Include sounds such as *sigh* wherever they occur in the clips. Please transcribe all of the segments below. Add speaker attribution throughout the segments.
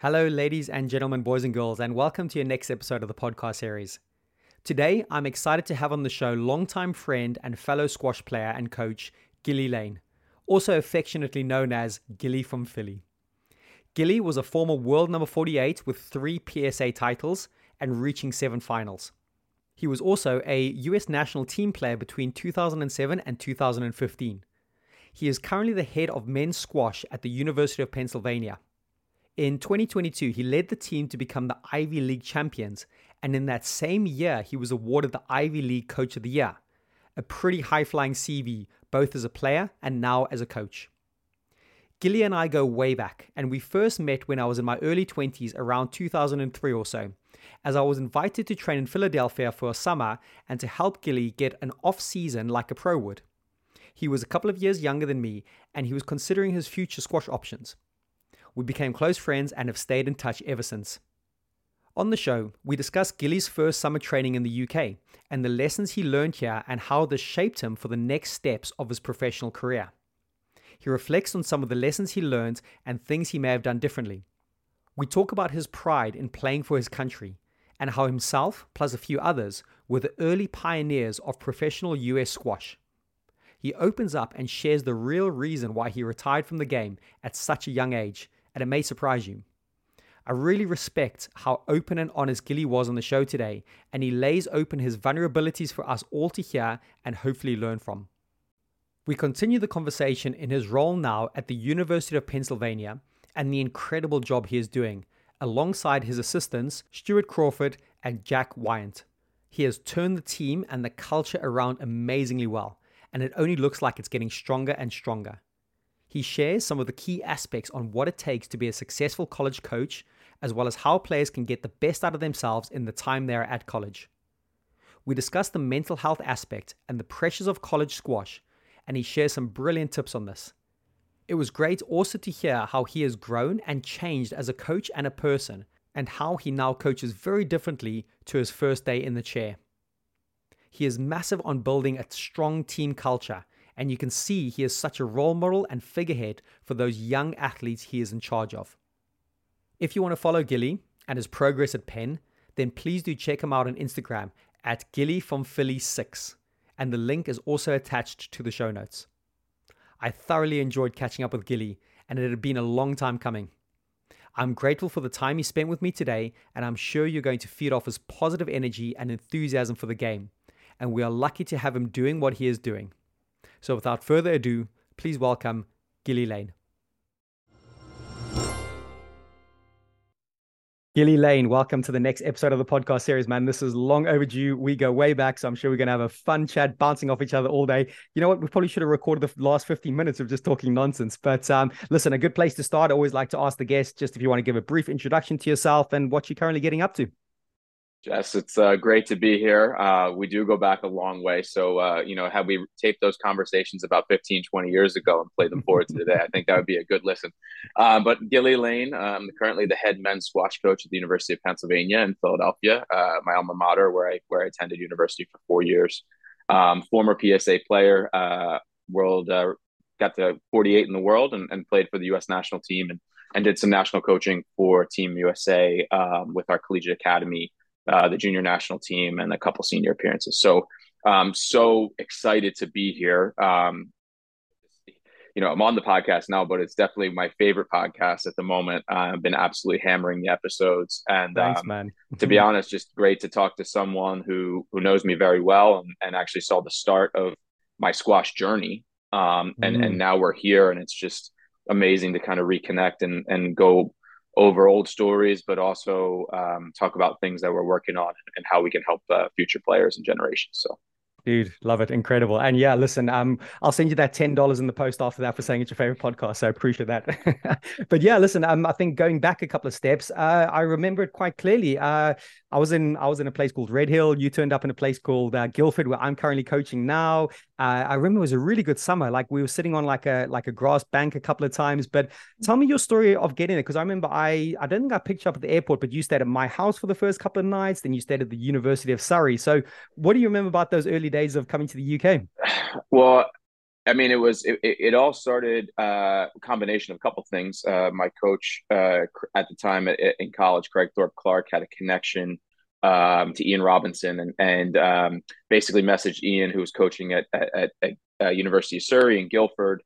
Speaker 1: Hello, ladies and gentlemen, boys and girls, and welcome to your next episode of the podcast series. Today, I'm excited to have on the show longtime friend and fellow squash player and coach, Gilly Lane, also affectionately known as Gilly from Philly. Gilly was a former world number 48 with three PSA titles and reaching seven finals. He was also a US national team player between 2007 and 2015. He is currently the head of men's squash at the University of Pennsylvania. In 2022, he led the team to become the Ivy League champions, and in that same year, he was awarded the Ivy League Coach of the Year. A pretty high flying CV, both as a player and now as a coach. Gilly and I go way back, and we first met when I was in my early 20s, around 2003 or so, as I was invited to train in Philadelphia for a summer and to help Gilly get an off season like a pro would. He was a couple of years younger than me, and he was considering his future squash options. We became close friends and have stayed in touch ever since. On the show, we discuss Gilly's first summer training in the UK and the lessons he learned here and how this shaped him for the next steps of his professional career. He reflects on some of the lessons he learned and things he may have done differently. We talk about his pride in playing for his country and how himself, plus a few others, were the early pioneers of professional US squash. He opens up and shares the real reason why he retired from the game at such a young age and it may surprise you. I really respect how open and honest Gilly was on the show today, and he lays open his vulnerabilities for us all to hear and hopefully learn from. We continue the conversation in his role now at the University of Pennsylvania and the incredible job he is doing, alongside his assistants, Stuart Crawford and Jack Wyant. He has turned the team and the culture around amazingly well, and it only looks like it's getting stronger and stronger. He shares some of the key aspects on what it takes to be a successful college coach, as well as how players can get the best out of themselves in the time they are at college. We discuss the mental health aspect and the pressures of college squash, and he shares some brilliant tips on this. It was great also to hear how he has grown and changed as a coach and a person, and how he now coaches very differently to his first day in the chair. He is massive on building a strong team culture, and you can see he is such a role model and figurehead for those young athletes he is in charge of. If you want to follow Gilly and his progress at Penn, then please do check him out on Instagram at Gilly from Philly 6, and the link is also attached to the show notes. I thoroughly enjoyed catching up with Gilly, and it had been a long time coming. I'm grateful for the time he spent with me today, and I'm sure you're going to feed off his positive energy and enthusiasm for the game. And we are lucky to have him doing what he is doing. So without further ado, please welcome Gilly Lane. Gilly Lane, welcome to the next episode of the podcast series, man. This is long overdue. We go way back, so I'm sure we're going to have a fun chat, bouncing off each other all day. You know what? We probably should have recorded the last 15 minutes of just talking nonsense. But um, listen, a good place to start. I always like to ask the guests just if you want to give a brief introduction to yourself and what you're currently getting up to.
Speaker 2: Jess, it's uh, great to be here. Uh, we do go back a long way. So, uh, you know, had we taped those conversations about 15, 20 years ago and played them forward to today, I think that would be a good listen. Uh, but Gilly Lane, um, currently the head men's squash coach at the University of Pennsylvania in Philadelphia, uh, my alma mater, where I where I attended university for four years. Um, former PSA player, uh, world got to 48 in the world and, and played for the U.S. national team and, and did some national coaching for Team USA um, with our collegiate academy uh, the junior national team, and a couple senior appearances. So, um, so excited to be here. Um, you know, I'm on the podcast now, but it's definitely my favorite podcast at the moment. Uh, I've been absolutely hammering the episodes, and
Speaker 1: Thanks, um, man.
Speaker 2: to be honest, just great to talk to someone who who knows me very well and, and actually saw the start of my squash journey. Um, and mm. and now we're here, and it's just amazing to kind of reconnect and and go over old stories, but also um, talk about things that we're working on and how we can help uh, future players and generations. So
Speaker 1: Dude, love it. Incredible. And yeah, listen, um, I'll send you that $10 in the post after that for saying it's your favorite podcast. So I appreciate that. *laughs* but yeah, listen, um, I think going back a couple of steps, uh, I remember it quite clearly. Uh, I was in I was in a place called Red Hill. You turned up in a place called uh, Guildford, where I'm currently coaching now. Uh, I remember it was a really good summer. Like we were sitting on like a like a grass bank a couple of times. But tell me your story of getting there, because I remember I I don't think I picked you up at the airport, but you stayed at my house for the first couple of nights. Then you stayed at the University of Surrey. So what do you remember about those early days of coming to the UK?
Speaker 2: Well, I mean, it was it, it all started uh, combination of a couple things. Uh, my coach uh, at the time in college, Craig Thorpe Clark, had a connection um, to Ian Robinson and and um, basically messaged Ian, who was coaching at at, at, at University of Surrey in Guildford,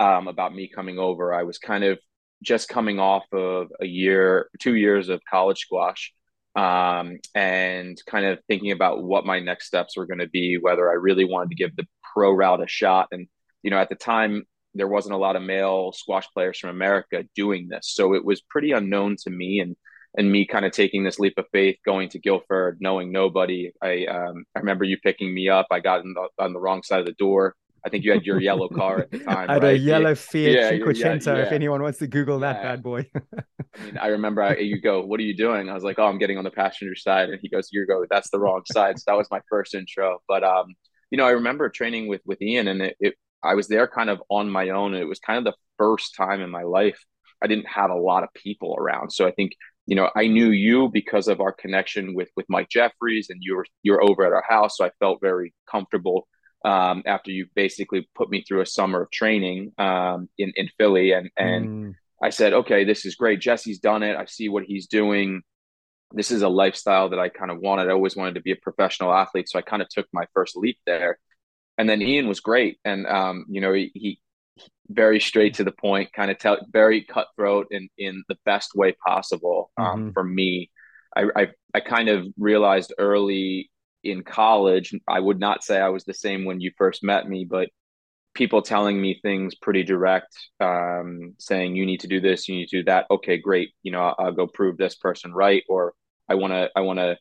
Speaker 2: um, about me coming over. I was kind of just coming off of a year, two years of college squash, um, and kind of thinking about what my next steps were going to be, whether I really wanted to give the pro route a shot. And you know, at the time, there wasn't a lot of male squash players from America doing this, so it was pretty unknown to me. And and me kind of taking this leap of faith, going to Guildford, knowing nobody. I um, I remember you picking me up. I got the, on the wrong side of the door. I think you had your yellow car at the time. *laughs*
Speaker 1: I had
Speaker 2: right?
Speaker 1: a yellow Fiat yeah, Cinquecento. Yeah, yeah. If anyone wants to Google that bad boy. *laughs*
Speaker 2: I mean, I remember I, you go, "What are you doing?" I was like, "Oh, I'm getting on the passenger side," and he goes, "You go, that's the wrong side." So that was my first intro. But um, you know, I remember training with with Ian, and it, it I was there kind of on my own. And it was kind of the first time in my life I didn't have a lot of people around. So I think you know I knew you because of our connection with with Mike Jeffries, and you were you were over at our house, so I felt very comfortable. Um, after you basically put me through a summer of training um, in in Philly, and and mm. I said, okay, this is great. Jesse's done it. I see what he's doing. This is a lifestyle that I kind of wanted. I always wanted to be a professional athlete, so I kind of took my first leap there and then Ian was great, and um, you know he, he very straight to the point, kind of tell very cutthroat in in the best way possible um, mm-hmm. for me. I, I I kind of realized early in college. I would not say I was the same when you first met me, but people telling me things pretty direct, um, saying you need to do this, you need to do that. Okay, great. You know, I'll, I'll go prove this person right, or I want to I want to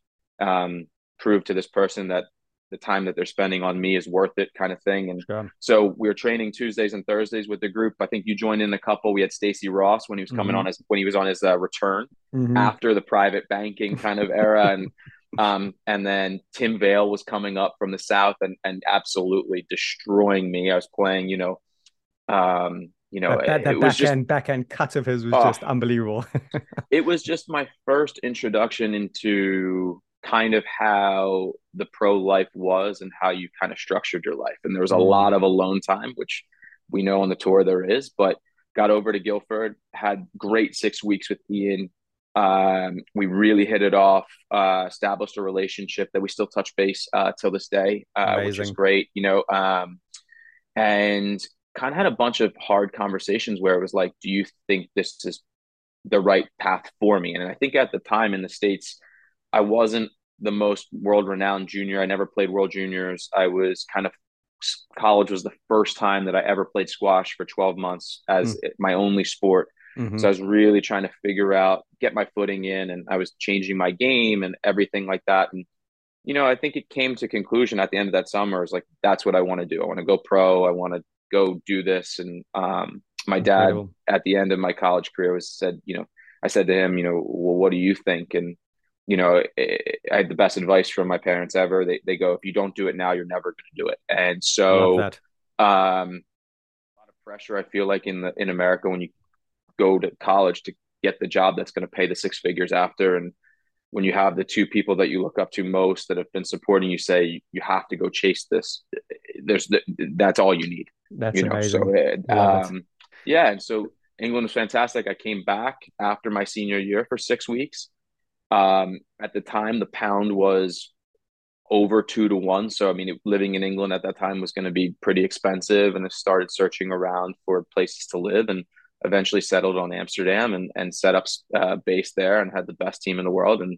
Speaker 2: um, prove to this person that the time that they're spending on me is worth it kind of thing and
Speaker 1: Sure.
Speaker 2: so we were training tuesdays and thursdays with the group i think you joined in a couple we had stacy ross when he was coming
Speaker 1: Mhm.
Speaker 2: on his when he was on his uh, return
Speaker 1: Mhm.
Speaker 2: after the private banking kind of era and um and then tim vail was coming up from the south and and absolutely destroying me i was playing you know um you know
Speaker 1: that, that, that
Speaker 2: it was just
Speaker 1: backhand backhand cut of his was
Speaker 2: Oh.
Speaker 1: just unbelievable. *laughs*
Speaker 2: it was just my first introduction into kind of how the pro life was and how you kind of structured your life. And there was a
Speaker 1: Mm.
Speaker 2: lot of alone time, which we know on the tour there is, but got over to Guilford, had great six weeks with Ian. Um, we really hit it off, uh, established a relationship that we still touch base uh, till this day, uh, which is great, you know. Um, and kind of had a bunch of hard conversations where it was like, do you think this is the right path for me? And I think at the time in the States, I wasn't the most world renowned junior. I never played world juniors. I was kind of college was the first time that I ever played squash for 12 months as my only sport.
Speaker 1: Mhm.
Speaker 2: So I was really trying to figure out, get my footing in, and I was changing my game and everything like that. And you know, I think it came to conclusion at the end of that summer. Is like that's what I want to do. I want to go pro. I want to go do this. And um, my dad
Speaker 1: Incredible.
Speaker 2: at the end of my college career was said, you know, I said to him, you know, well, what do you think? And you know, I I had the best advice from my parents ever. They they go, if you don't do it now, you're never going to do it. And so um, a lot of pressure. I feel like in the in America when you go to college to get the job that's going to pay the six figures after, and when you have the two people that you look up to most that have been supporting you say you, have to go chase this, there's the, that's all you need.
Speaker 1: That's
Speaker 2: you know,
Speaker 1: amazing.
Speaker 2: so it, um, yeah, and so England was fantastic. I came back after my senior year for six weeks. Um, at the time, the pound was over two to one. So, I mean, living in England at that time was going to be pretty expensive. And I started searching around for places to live and eventually settled on Amsterdam and, and set up uh, base there and had the best team in the world. And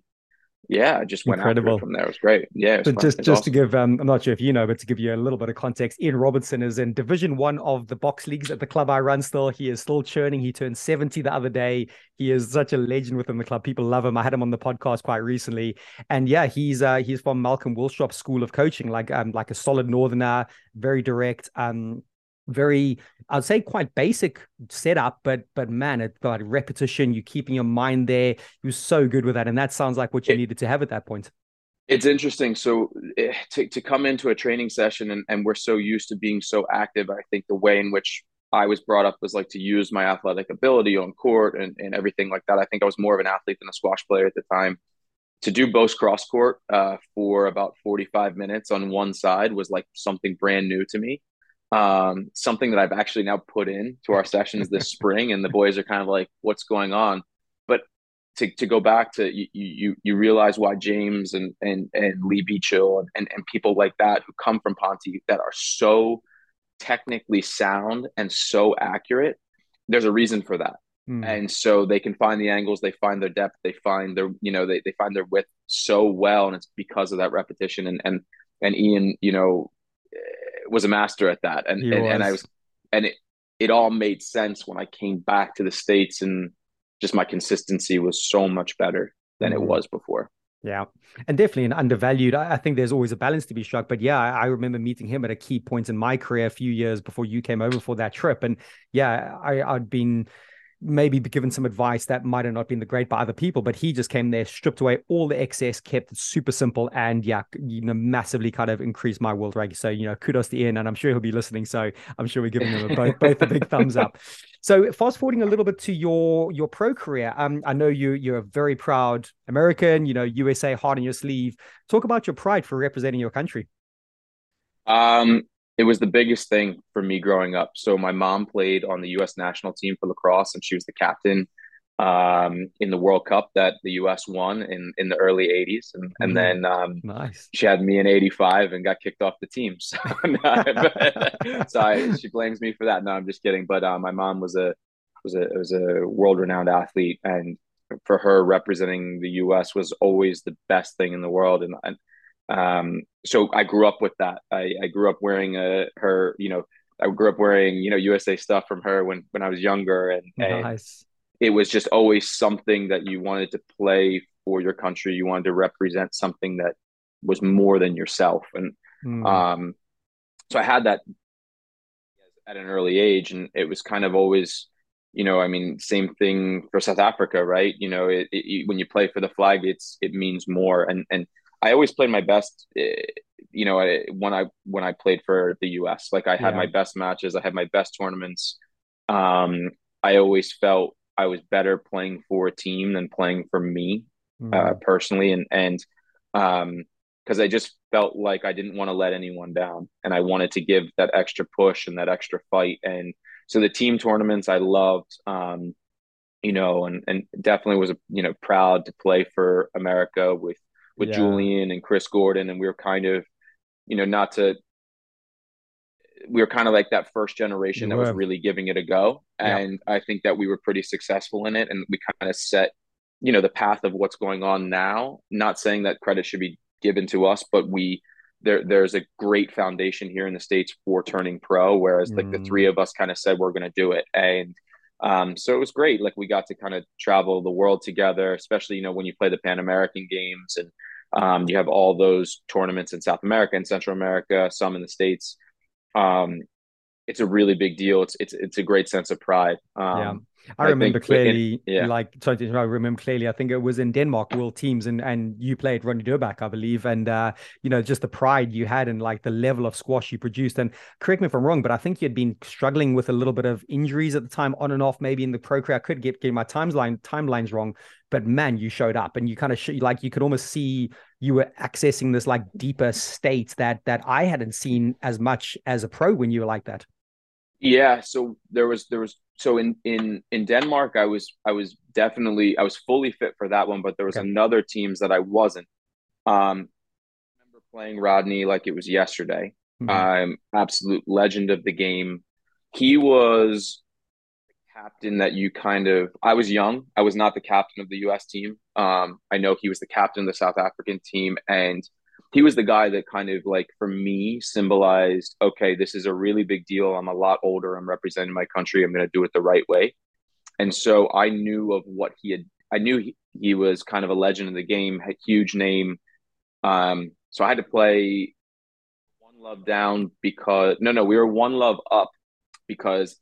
Speaker 2: yeah, I just went
Speaker 1: Incredible.
Speaker 2: from there. It was great. Yeah. It was
Speaker 1: So
Speaker 2: fun.
Speaker 1: just just to give, um, I'm not sure if you know, but to give you a little bit of context, Ian Robertson is in Division One of the box leagues at the club I run. Still, he is still churning. He turned 70 the other day. He is such a legend within the club. People love him. I had him on the podcast quite recently, and yeah, he's uh, he's from Malcolm Willstrop School of Coaching, like um like a solid Northerner, very direct, um very I'd say quite basic setup, but but man, it's got repetition. You keeping your mind there. He was so good with that, and that sounds like what you
Speaker 2: It-
Speaker 1: needed to have at that point.
Speaker 2: It's interesting. So eh, to, to come into a training session and, and we're so used to being so active, I think the way in which I was brought up was like to use my athletic ability on court and, and everything like that. I think I was more of an athlete than a squash player at the time. To do both cross court uh, for about 45 minutes on one side was like something brand new to me. Um, something that I've actually now put in to our sessions this *laughs* spring, and the boys are kind of like, "What's going on?" But to, to go back to you, you you realize why James and and and Lee Beachill and, and and people like that who come from Ponte that are so technically sound and so accurate. There's a reason for that
Speaker 1: Mm.
Speaker 2: and so they can find the angles they find their depth they find their you know they, they find their width so well and it's because of that repetition and and and ian you know was a master at that and and, and i
Speaker 1: was.
Speaker 2: and it it all made sense when i came back to the states and just my consistency was so much better than it
Speaker 1: Mhm.
Speaker 2: was before
Speaker 1: Yeah, and definitely an undervalued. I, I think there's always a balance to be struck. But yeah, I, I remember meeting him at a key point in my career a few years before you came over for that trip. And yeah, I, I'd been maybe be given some advice that might have not been the great by other people, but he just came there, stripped away all the excess, kept it super simple, and yeah, you know, massively kind of increased my world ranking. So you know, kudos to Ian, and I'm sure he'll be listening. So I'm sure we're giving him a, both *laughs* both a big thumbs up. So fast forwarding a little bit to your your pro career, um, I know you you're a very proud American, you know, USA heart on your sleeve. Talk about your pride for representing your country.
Speaker 2: Um, it was the biggest thing for me growing up. So my mom played on the U.S. national team for lacrosse, and she was the captain um, in the World Cup that the U.S. won in in the early '80s, and and
Speaker 1: Mhm.
Speaker 2: then um,
Speaker 1: Nice.
Speaker 2: she had me in '85 and got kicked off the team. *laughs* So, *laughs* *laughs* so I, she blames me for that. No, I'm just kidding. But uh, my mom was a was a was a world renowned athlete, and for her representing the U.S. was always the best thing in the world. And, and um, so I grew up with that. I, I grew up wearing a, her, you know, I grew up wearing you know USA stuff from her when when I was younger, and, and it was just always something that you wanted to play for your country. You wanted to represent something that was more than yourself. And Mm. Um, so I had that at an early age, and it was kind of always, you know, I mean, same thing for South Africa, right? You know, it, it, when you play for the flag, it's it means more, and and I always played my best. Eh, you know, when I when I played for the U.S., like I had yeah. my best matches, I had my best tournaments. Um, I always felt I was better playing for a team than playing for me mm. uh, personally, and and um, because I just felt like I didn't want to let anyone down, and I wanted to give that extra push and that extra fight. And so the team tournaments I loved, um, you know, and and definitely was you know proud to play for America with with yeah. Julian and Chris Gordon, and we were kind of, you know, not to. We were kind of like that first generation that was really giving it a go, and. I think that we were pretty successful in it, and we kind of set, you know, the path of what's going on now. Not saying that credit should be given to us, but we there there's a great foundation here in the states for turning pro. Whereas like mm. the three of us kind of said we're going to do it, and um, so it was great. Like we got to kind of travel the world together, especially you know when you play the Pan American Games and um, you have all those tournaments in South America and Central America, some in the states. Um, it's a really big deal. It's it's it's a great sense of pride. Um,
Speaker 1: yeah. I, I remember clearly, yeah. like, sorry, I remember clearly. I think it was in Denmark World Teams, and and you played Ronnie Durbach, I believe, and uh, you know, just the pride you had and like the level of squash you produced. And correct me if I'm wrong, but I think you had been struggling with a little bit of injuries at the time, on and off, maybe in the pro career. I could get get my timeline timelines wrong, but man, you showed up, and you kind of sh- like you could almost see you were accessing this like deeper state that that I hadn't seen as much as a pro when you were like that.
Speaker 2: Yeah, so there was there was so in in in Denmark, I was I was definitely I was fully fit for that one, but there was okay. another teams that I wasn't. Um, I remember playing Rodney like it was yesterday. Mm-hmm. Um, absolute legend of the game. He was the captain that you kind of. I was young. I was not the captain of the U.S. team. Um, I know he was the captain of the South African team, and he was the guy that kind of like for me symbolized okay this is a really big deal. I'm a lot older. I'm representing my country. I'm going to do it the right way. And so i knew of what he had i knew he, he was kind of a legend in the game had huge name. Um so i had to play one love down because no no we were one love up because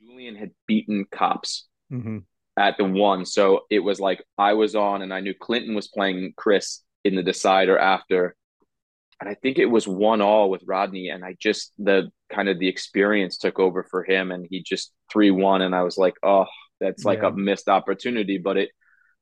Speaker 2: julian had beaten cops mm-hmm. at the one. So it was like i was on and i knew clinton was playing chris in the decider after and I think it was one all with Rodney, and I just the kind of the experience took over for him, and he just three one, and I was like, oh, that's like yeah. a missed opportunity, but it,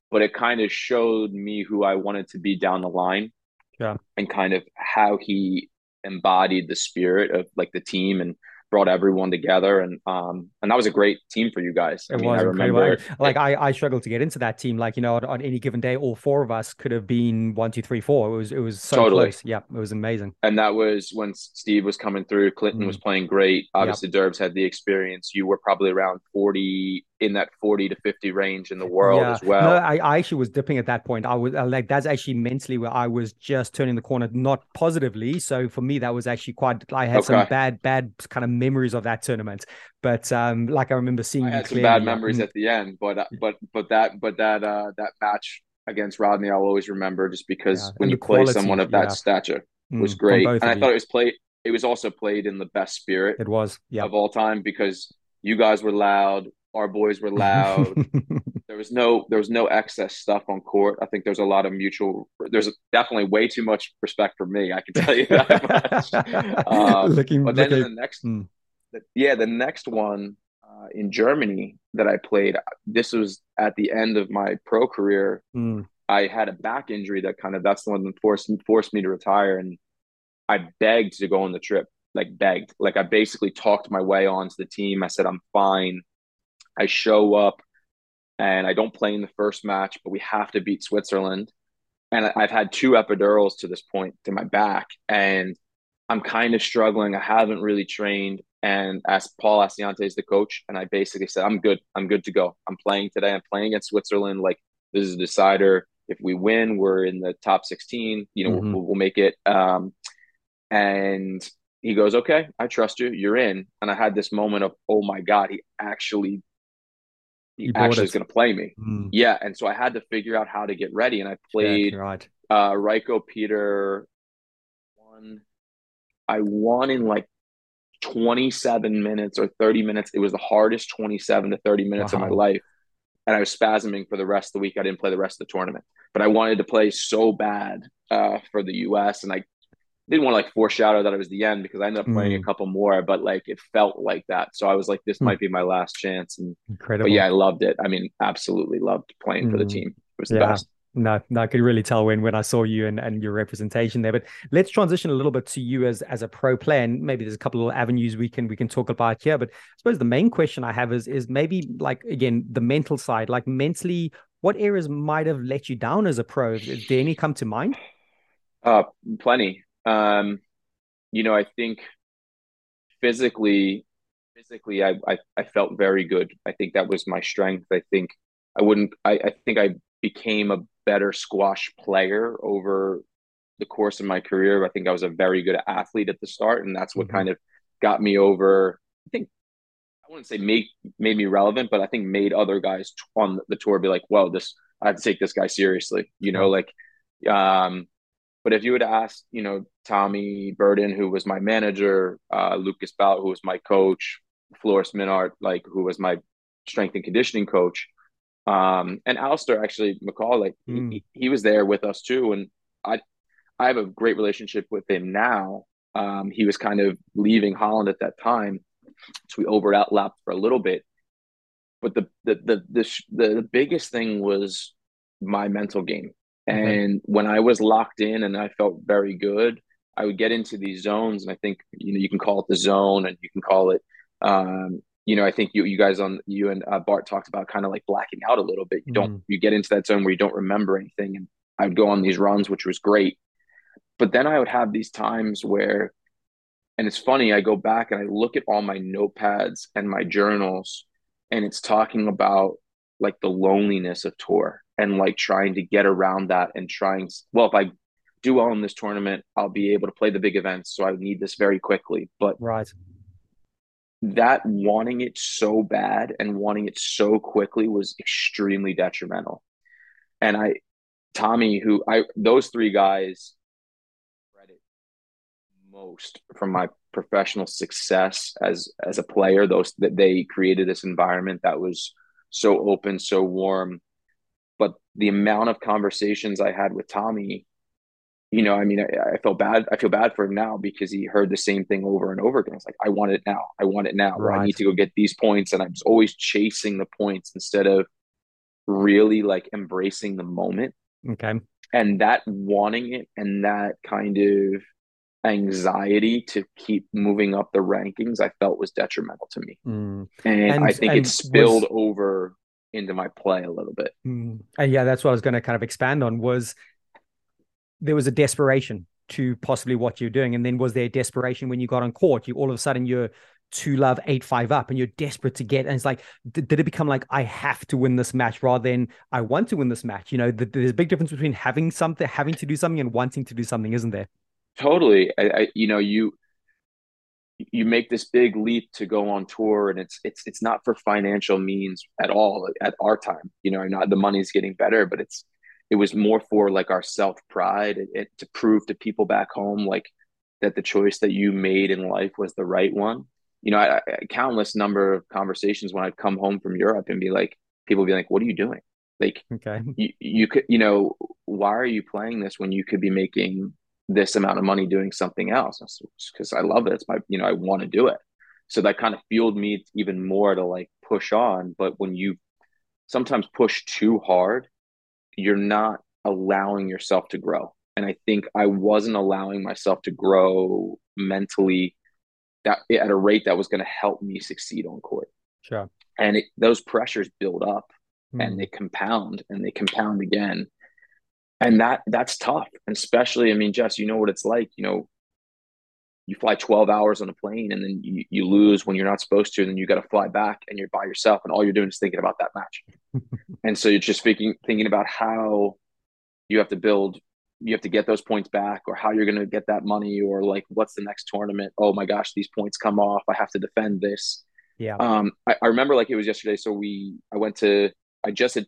Speaker 2: but it kind of showed me who I wanted to be down the line,
Speaker 1: yeah,
Speaker 2: and kind of how he embodied the spirit of like the team and brought everyone together and um and that was a great team for you guys.
Speaker 1: I it mean, was I remember like I I struggled to get into that team. Like, you know, on, on, any given day, all four of us could have been one, two, three, four. It was it was so totally. close. Yeah, it was amazing.
Speaker 2: And that was when Steve was coming through, Clinton mm. was playing great. Obviously yep. Derbs had the experience. You were probably around 40 in that 40 to 50 range in the world yeah. as well. No,
Speaker 1: I, I actually was dipping at that point. I was like, that's actually mentally where I was just turning the corner, not positively. So for me, that was actually quite, I had okay. some bad, bad kind of memories of that tournament. But um, like I remember seeing I
Speaker 2: had some bad memories mm. at the end, but, uh, but, but that, but that, uh, that match against Rodney, I'll always remember just because yeah. when and you play quality, someone of that yeah. stature was mm, great. And I thought it was played, it was also played in the best spirit.
Speaker 1: It was, yeah,
Speaker 2: of all time because you guys were loud our boys were loud. *laughs* there was no there was no excess stuff on court. I think there's a lot of mutual. There's definitely way too much respect for me. I can tell you that *laughs* much. um, looking, but then looking, in the next, mm. the, yeah, the next one uh, in Germany that I played. This was at the end of my pro career. Mm. I had a back injury that kind of that's the one that forced forced me to retire, and I begged to go on the trip. Like begged, like I basically talked my way onto the team. I said I'm fine I show up and I don't play in the first match, but we have to beat Switzerland. And I've had two epidurals to this point to my back, and I'm kind of struggling. I haven't really trained. And as Paul Assaiante is the coach, and I basically said, I'm good. I'm good to go. I'm playing today. I'm playing against Switzerland. Like this is a decider. If we win, we're in the top 16. You know, mm-hmm. we'll, we'll, make it. Um, and he goes, okay, I trust you. You're in. And I had this moment of, oh my God, he actually he actually is going to play me. Mm. Yeah, and so I had to figure out how to get ready, and I played yeah, right. uh, Reiko Peter one, I won in like 27 minutes or 30 minutes. It was the hardest 27 to 30 minutes wow. of my life. And I was spasming for the rest of the week. I didn't play the rest of the tournament, but I wanted to play so bad uh, for the US. And I didn't want to like foreshadow that it was the end because I ended up playing mm. a couple more, but like it felt like that. So I was like, this mm. might be my last chance. And Incredible. But yeah, I loved it. I mean, absolutely loved playing mm. for the mm. team. It was the yeah. best.
Speaker 1: No, no, I could really tell when when I saw you and, and your representation there. But let's transition a little bit to you as as a pro player. And maybe there's a couple of avenues we can we can talk about here. But I suppose the main question I have is is maybe like again the mental side, like mentally, what areas might have let you down as a pro? Did any come to mind?
Speaker 2: Uh, plenty. Um, you know, I think physically, physically, I, I I felt very good. I think that was my strength. I think I wouldn't. I I think I became a better squash player over the course of my career. I think I was a very good athlete at the start, and that's what mm-hmm. kind of got me over. I think I wouldn't say make made me relevant, but I think made other guys on the tour be like, "Well, this I have to take this guy seriously." You know, like, um, but if you would ask, you know, Tommy Berden, who was my manager, uh, Lucas Buit, who was my coach, Floris Minnaert, like who was my strength and conditioning coach, um, and Alistair actually McCall, like mm. he, he, was there with us too. And I, I have a great relationship with him now. Um, he was kind of leaving Holland at that time, so we overlapped for a little bit. But the the the the, the, the biggest thing was my mental game. And when I was locked in and I felt very good, I would get into these zones, and I think you know you can call it the zone, and you can call it um, you know, I think you you guys on you and uh, Bart talked about kind of like blacking out a little bit. You don't mm. you get into that zone where you don't remember anything, and I would go on these runs, which was great. But then I would have these times where, and it's funny, I go back and I look at all my notepads and my journals, and it's talking about like the loneliness of tour and like trying to get around that and trying. Well, if I do well in this tournament, I'll be able to play the big events. So I need this very quickly. But
Speaker 1: right
Speaker 2: that wanting it so bad and wanting it so quickly was extremely detrimental. And I, Tommy, who I, those three guys credit most from my professional success as as a player. Those that they created this environment that was so open, so warm. The amount of conversations I had with Tommy you know, I mean, I, I felt bad. I feel bad for him now because he heard the same thing over and over again. It's like, I want it now. I want it now. Right. I need to go get these points. And I'm always chasing the points instead of really like embracing the moment.
Speaker 1: Okay.
Speaker 2: And that wanting it and that kind of anxiety to keep moving up the rankings, I felt was detrimental to me. Mm. And, and, I think and it spilled was... over into my play a little bit.
Speaker 1: Mm. And yeah, that's what I was going to kind of expand on was there was a desperation to possibly what you're doing. And then was there desperation when you got on court? You all of a sudden you're two love eight five up and you're desperate to get and it's like did, did, it become like i have to win this match rather than i want to win this match you know the, there's a big difference between having something having to do something and wanting to do something isn't there
Speaker 2: totally I, I, you know you you make this big leap to go on tour and it's it's it's not for financial means at all at our time you know not the money's getting better but it's it was more for like our self pride to prove to people back home like that the choice that you made in life was the right one. You know, I, I, countless number of conversations when I'd come home from Europe and be like, people be like, "What are you doing? Like, okay, you, you could, you know, why are you playing this when you could be making this amount of money doing something else?" Because I love it. It's my, you know, I want to do it. So that kind of fueled me even more to like push on. But when you sometimes push too hard, you're not allowing yourself to grow. And I think I wasn't allowing myself to grow mentally that at a rate that was going to help me succeed on court.
Speaker 1: Sure.
Speaker 2: And it, those pressures build up mm. and they compound and they compound again. And that that's tough. And especially, I mean, Jess, you know what it's like, you know, you fly 12 hours on a plane and then you, you lose when you're not supposed to and then you got to fly back and you're by yourself and all you're doing is thinking about that match. *laughs* And so you're just thinking thinking about how you have to build you have to get those points back or how you're going to get that money or like what's the next tournament? Oh my gosh these points come off i have to defend this.
Speaker 1: Yeah.
Speaker 2: Um i, I remember like it was yesterday so we i went to i just had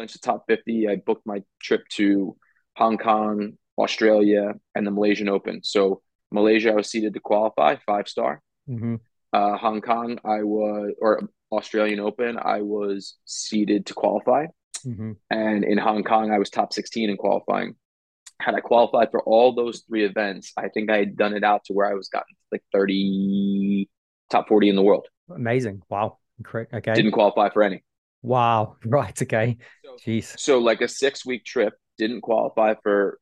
Speaker 2: clinched the top 50 i booked my trip to hong kong australia and the malaysian open so Malaysia, I was seeded to qualify, five star.
Speaker 1: Mm-hmm.
Speaker 2: Uh, Hong Kong, I was, or Australian Open, I was seeded to qualify.
Speaker 1: Mm-hmm.
Speaker 2: And in Hong Kong, I was top 16 in qualifying. Had I qualified for all those three events, I think I had done it out to where I was gotten like 30, top 40 in the world.
Speaker 1: Amazing. Wow. Okay.
Speaker 2: Didn't qualify for any.
Speaker 1: Wow. *laughs* Right. Okay. Jeez.
Speaker 2: So, like a six week trip, didn't qualify for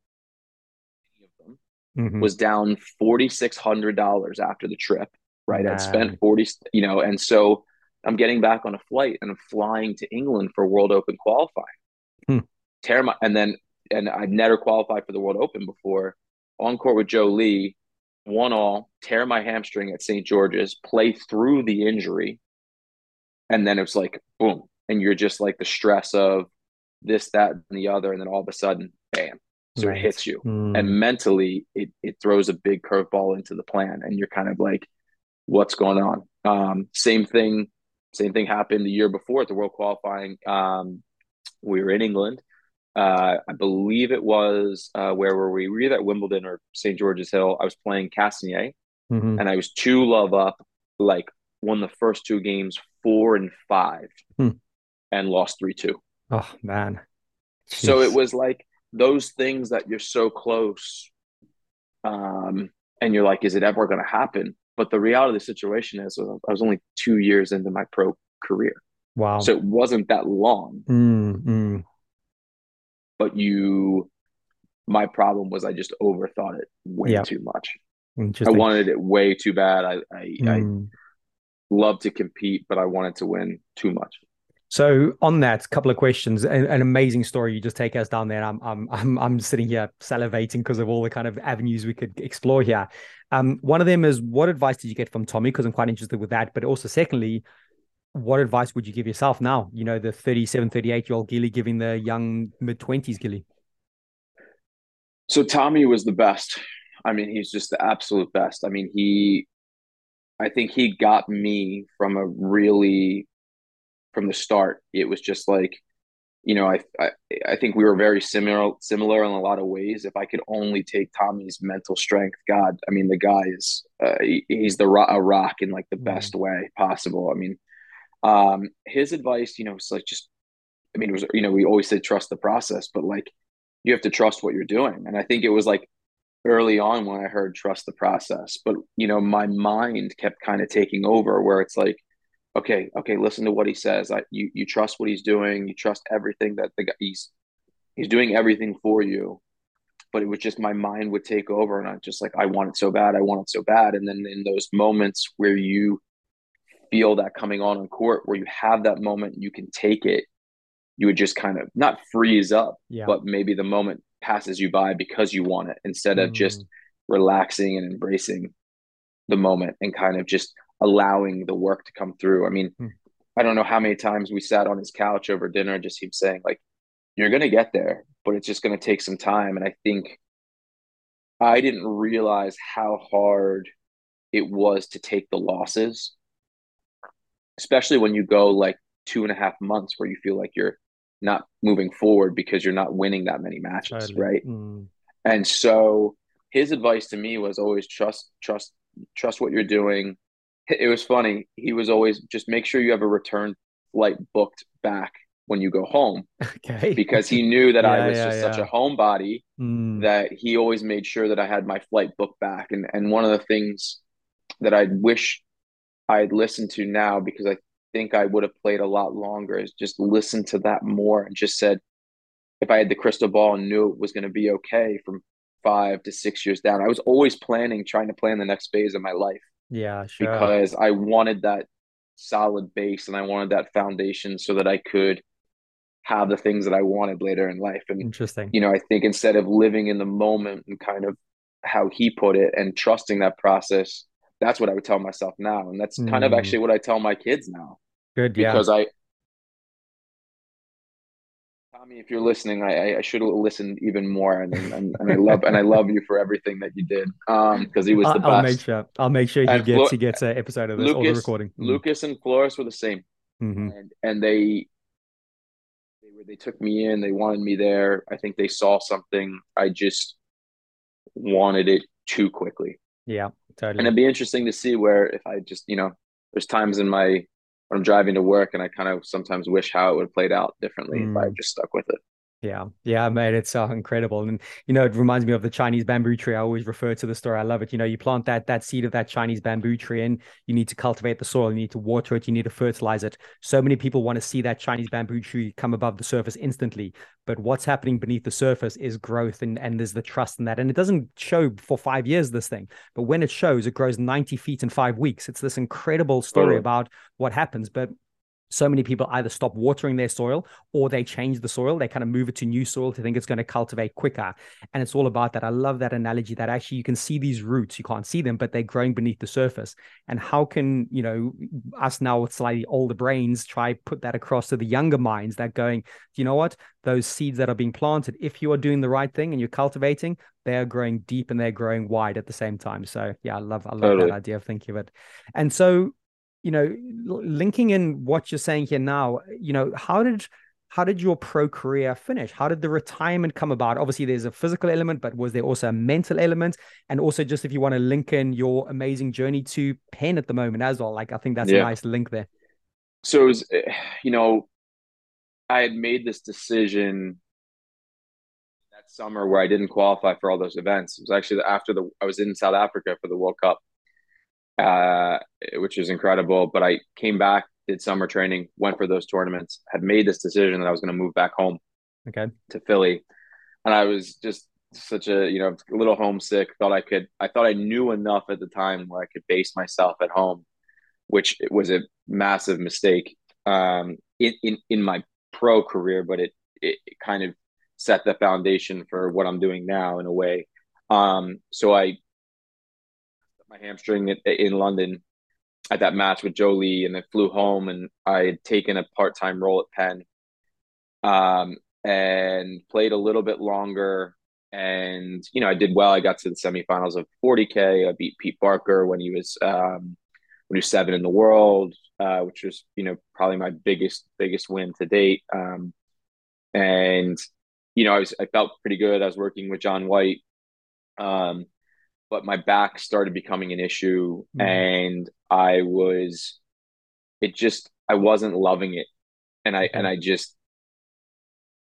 Speaker 2: any of them.
Speaker 1: Mhm.
Speaker 2: was down forty six hundred dollars after the trip. Right,
Speaker 1: Man.
Speaker 2: I'd spent forty, you know, and so I'm getting back on a flight and I'm flying to England for World Open qualifying.
Speaker 1: Hmm.
Speaker 2: Tear my, and then and I'd never qualified for the World Open before. On court with Joe Lee, one all, tear my hamstring at St. George's, play through the injury, and then it was like boom, and you're just like the stress of this, that, and the other, and then all of a sudden, bam, so
Speaker 1: Right.
Speaker 2: it hits you
Speaker 1: Mm.
Speaker 2: and mentally it, it throws a big curveball into the plan and you're kind of like what's going on um, same thing same thing happened the year before at the world qualifying um, we were in england uh, i believe it was uh, where were we we were either at wimbledon or st george's hill i was playing Castagnet,
Speaker 1: Mhm.
Speaker 2: and i was two love up like won the first two games four and five
Speaker 1: Hmm.
Speaker 2: And lost 3 2.
Speaker 1: Oh, man.
Speaker 2: so it was like those things that you're so close um and you're like is it ever going to happen but the reality of the situation is uh, i was only two years into my pro career
Speaker 1: wow.
Speaker 2: so it wasn't that long
Speaker 1: Mm, mm.
Speaker 2: but you my problem was i just overthought it way
Speaker 1: Yeah.
Speaker 2: too much i wanted it way too bad i i, I
Speaker 1: Mm.
Speaker 2: love to compete but i wanted to win too much
Speaker 1: So on that, couple of questions. An, an amazing story. You just take us down there. I'm I'm I'm I'm sitting here salivating because of all the kind of avenues we could explore here. Um, one of them is what advice did you get from Tommy? Because I'm quite interested with that. But also, secondly, what advice would you give yourself now? You know, the 37, 38 year old Gilly giving the young mid 20s Gilly.
Speaker 2: So Tommy was the best. I mean, he's just the absolute best. I mean, he, I think he got me from a really, from the start. It was just like, you know, I, I, I think we were very similar, similar in a lot of ways. If I could only take Tommy's mental strength, God, I mean, the guy is, uh, he, he's the ro- a rock in like the
Speaker 1: Mhm.
Speaker 2: best way possible. I mean, um, his advice, you know, it's like just, I mean, it was, you know, we always say trust the process, but like you have to trust what you're doing. And I think it was like early on when I heard trust the process, but you know, my mind kept kind of taking over where it's like, okay, okay, listen to what he says. I, you, you trust what he's doing. You trust everything that the guy he's, he's doing everything for you. But it was just my mind would take over, and I just like I want it so bad, I want it so bad. And then in those moments where you feel that coming on on court, where you have that moment, you can take it. You would just kind of not freeze up,
Speaker 1: Yeah.
Speaker 2: but maybe the moment passes you by because you want it instead of just
Speaker 1: Mm.
Speaker 2: relaxing and embracing the moment and kind of just allowing the work to come through. I mean,
Speaker 1: Hmm.
Speaker 2: I don't know how many times we sat on his couch over dinner just him saying like, "You're going to get there, but it's just going to take some time." And I think I didn't realize how hard it was to take the losses, especially when you go like two and a half months where you feel like you're not moving forward because you're not winning that many matches,
Speaker 1: Totally.
Speaker 2: right?
Speaker 1: Mm.
Speaker 2: And so his advice to me was always trust, trust, trust what you're doing. *laughs* It was funny. He was always just make sure you have a return flight booked back when you go home
Speaker 1: Okay.
Speaker 2: because he knew that I was
Speaker 1: yeah,
Speaker 2: just such a homebody
Speaker 1: Mm.
Speaker 2: that he always made sure that I had my flight booked back. And and one of the things that I wish I'd listened to now because I think I would have played a lot longer is just listen to that more and just said if I had the crystal ball and knew it was going to be okay from five to six years down. I was always planning, trying to plan the next phase of my life
Speaker 1: Yeah, sure.
Speaker 2: because I wanted that solid base and I wanted that foundation so that I could have the things that I wanted later in life. And
Speaker 1: Interesting.
Speaker 2: you know, I think instead of living in the moment and kind of how he put it and trusting that process, that's what I would tell myself now. And that's kind of
Speaker 1: Mm.
Speaker 2: actually what I tell my kids now
Speaker 1: Good. Yeah.
Speaker 2: because I, Tommy, if you're listening, I, I should have listened even more. And, and, and I love, and I love you for everything that you did. Um, cause he was
Speaker 1: I'll,
Speaker 2: the
Speaker 1: I'll make sure. I'll make sure he
Speaker 2: And
Speaker 1: gets
Speaker 2: Flo-
Speaker 1: he gets an episode of this or the recording. Mm.
Speaker 2: Lucas and Floris were the same.
Speaker 1: Mhm.
Speaker 2: and and they they were they took me in they wanted me there i think they saw something i just wanted it too quickly
Speaker 1: Yeah, totally.
Speaker 2: And it'd be interesting to see where if I just, you know, there's times in my when I'm driving to work and I kind of sometimes wish how it would have played out differently mm. if I just stuck with it.
Speaker 1: Yeah, yeah, mate, it's so incredible, and you know, it reminds me of the Chinese bamboo tree. I always refer to the story. I love it. You know, you plant that that seed of that Chinese bamboo tree, and you need to cultivate the soil. You need to water it. You need to fertilize it. So many people want to see that Chinese bamboo tree come above the surface instantly, but what's happening beneath the surface is growth, and and there's the trust in that. And it doesn't show for five years this thing, but when it shows, it grows ninety feet in five weeks. It's this incredible story about what happens, but so many people either stop watering their soil or they change the soil. They kind of move it to new soil to think it's going to cultivate quicker. And it's all about that. I love that analogy that actually you can see these roots. You can't see them, but they're growing beneath the surface. And how can, you know, us now with slightly older brains try put that across to the younger minds that going, you know what? Those seeds that are being planted, if you are doing the right thing and you're cultivating, they are growing deep and they're growing wide at the same time. So yeah, I love I love totally. that idea of thinking of it. And so you know, linking in what you're saying here now, you know, how did how did your pro career finish? How did the retirement come about? Obviously, there's a physical element, but was there also a mental element? And also, just if you want to link in your amazing journey to Penn at the moment as well, like I think that's yeah. a nice link there.
Speaker 2: So, it was, *sighs* you know, I had made this decision that summer where I didn't qualify for all those events. It was actually after the I was in South Africa for the World Cup, uh, which was incredible. But I came back, did summer training, went for those tournaments, had made this decision that I was going to move back home,
Speaker 1: okay,
Speaker 2: to Philly, and I was just such a you know a little homesick. Thought I could, I thought I knew enough at the time where I could base myself at home, which was a massive mistake um, in in in my pro career, but it it kind of set the foundation for what I'm doing now in a way. Um, so I my hamstring in, London at that match with Li, and I flew home, and I had taken a part time role at Penn, um, and played a little bit longer. And you know, I did well. I got to the semifinals of 40k. I beat Pete Barker when he was um, when he was seven in the world, uh, which was you know probably my biggest biggest win to date. Um, and you know, I was I felt pretty good. I was working with John White. Um, but my back started becoming an issue mm. and I was it just I wasn't loving it. And I and I just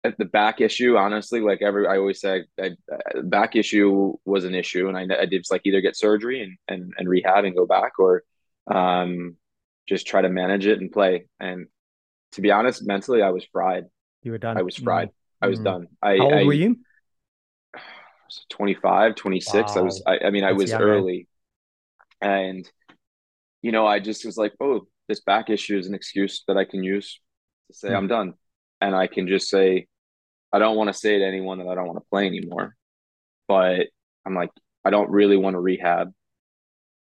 Speaker 2: the back issue, honestly, like every I always say, I, I, back issue was an issue, and I, I did like either get surgery and, and and rehab and go back, or um, just try to manage it and play. And to be honest, mentally, I was fried.
Speaker 1: You were done.
Speaker 2: I was fried. Mm. I was mm. done. I,
Speaker 1: How old were you?
Speaker 2: 25, 26. Wow. I was, I, I mean, That's I was young, early. Man. And, you know, I just was like, oh, this back issue is an excuse that I can use to say mm-hmm. I'm done. And I can just say, I don't want to say to anyone that I don't want to play anymore. But I'm like, I don't really want to rehab.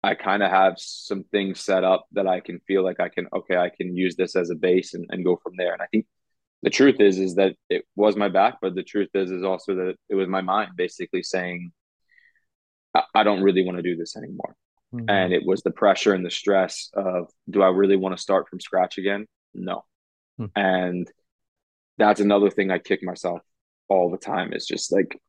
Speaker 2: I kind of have some things set up that I can feel like I can, okay, I can use this as a base and, and go from there. And I think the truth is is that it was my back but the truth is is also that it was my mind basically saying i, I don't really want to do this anymore. Mm-hmm. and it was the pressure and the stress of do i really want to start from scratch again? No. Mm-hmm. and that's another thing i kick myself all the time is just like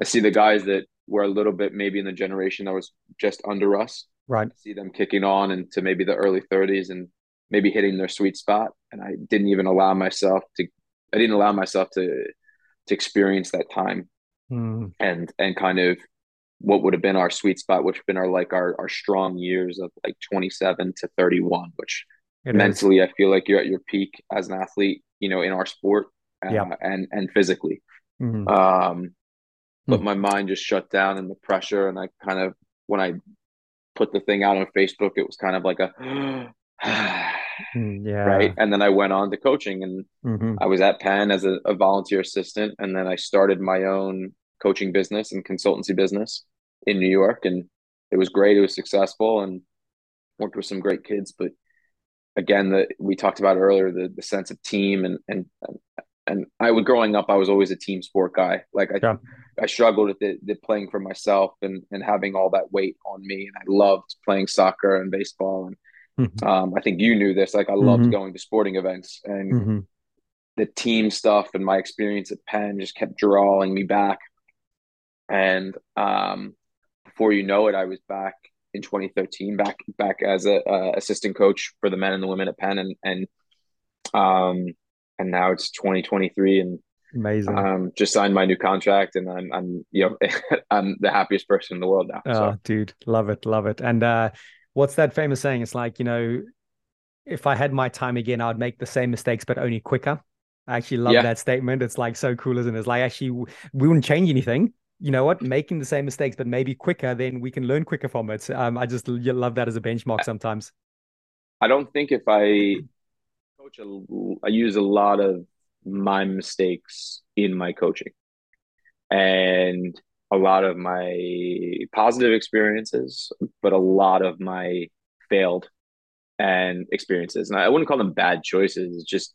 Speaker 2: i see the guys that were a little bit maybe in the generation that was just under us.
Speaker 1: Right. I
Speaker 2: see them kicking on into maybe the early 30s and maybe hitting their sweet spot and i didn't even allow myself to i didn't allow myself to to experience that time mm. and and kind of what would have been our sweet spot which have been our like our our strong years of like 27 to 31 which it mentally is. i feel like you're at your peak as an athlete you know in our sport uh, yeah. and and physically mm-hmm. um but mm. my mind just shut down and the pressure and i kind of when i put the thing out on facebook it was kind of like a *gasps* *sighs*
Speaker 1: yeah.
Speaker 2: Right. And then I went on to coaching and mm-hmm. I was at Penn as a, a, volunteer assistant. And then I started my own coaching business and consultancy business in New York. And it was great. It was successful and worked with some great kids. But again, the, we talked about earlier, the, the sense of team and, and, and I was growing up, I was always a team sport guy. Like I, yeah. I struggled with the, the playing for myself and, and having all that weight on me. And I loved playing soccer and baseball and, Mm-hmm. Um, I think you knew this. Like I loved mm-hmm. going to sporting events and mm-hmm. the team stuff and my experience at Penn just kept drawing me back. And um, before you know it, I was back in 2013, back back as a uh, assistant coach for the men and the women at Penn, and and um and now it's 2023, and
Speaker 1: amazing.
Speaker 2: Um, just signed my new contract, and I'm I'm you know *laughs* I'm the happiest person in the world now.
Speaker 1: Oh, so. dude, love it, love it. And uh, what's that famous saying? It's like you know, if I had my time again, I'd make the same mistakes, but only quicker. I actually love yeah. that statement. It's like so cool, isn't it? It's like actually we wouldn't change anything you know what, making the same mistakes, but maybe quicker, then we can learn quicker from it. Um, I just love that as a benchmark sometimes.
Speaker 2: I don't think if I coach, a, I use a lot of my mistakes in my coaching and a lot of my positive experiences, but a lot of my failed and experiences. And I wouldn't call them bad choices, just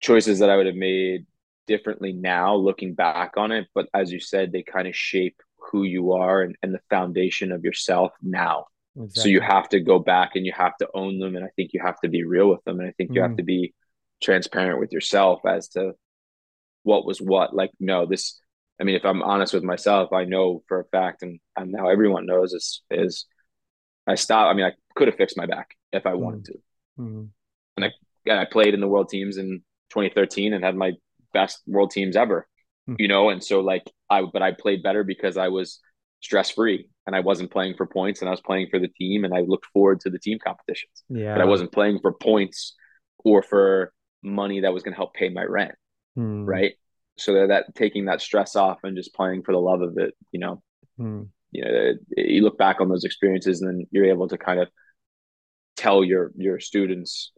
Speaker 2: choices that I would have made differently now looking back on it but as you said they kind of shape who you are and, and the foundation of yourself now exactly. so you have to go back and you have to own them and i think you have to be real with them and i think you mm. have to be transparent with yourself as to what was what like no this i mean if i'm honest with myself i know for a fact and, and now everyone knows is is i stopped i mean i could have fixed my back if i wanted mm. to mm. and i and i played in the world teams in 2013 and had my best world teams ever, hmm. you know? And so like I, but I played better because I was stress free and I wasn't playing for points and I was playing for the team and I looked forward to the team competitions.
Speaker 1: Yeah.
Speaker 2: But I wasn't playing for points or for money that was going to help pay my rent. Hmm. Right. So that, that taking that stress off and just playing for the love of it, you know, hmm. you know, you look back on those experiences and then you're able to kind of tell your, your students,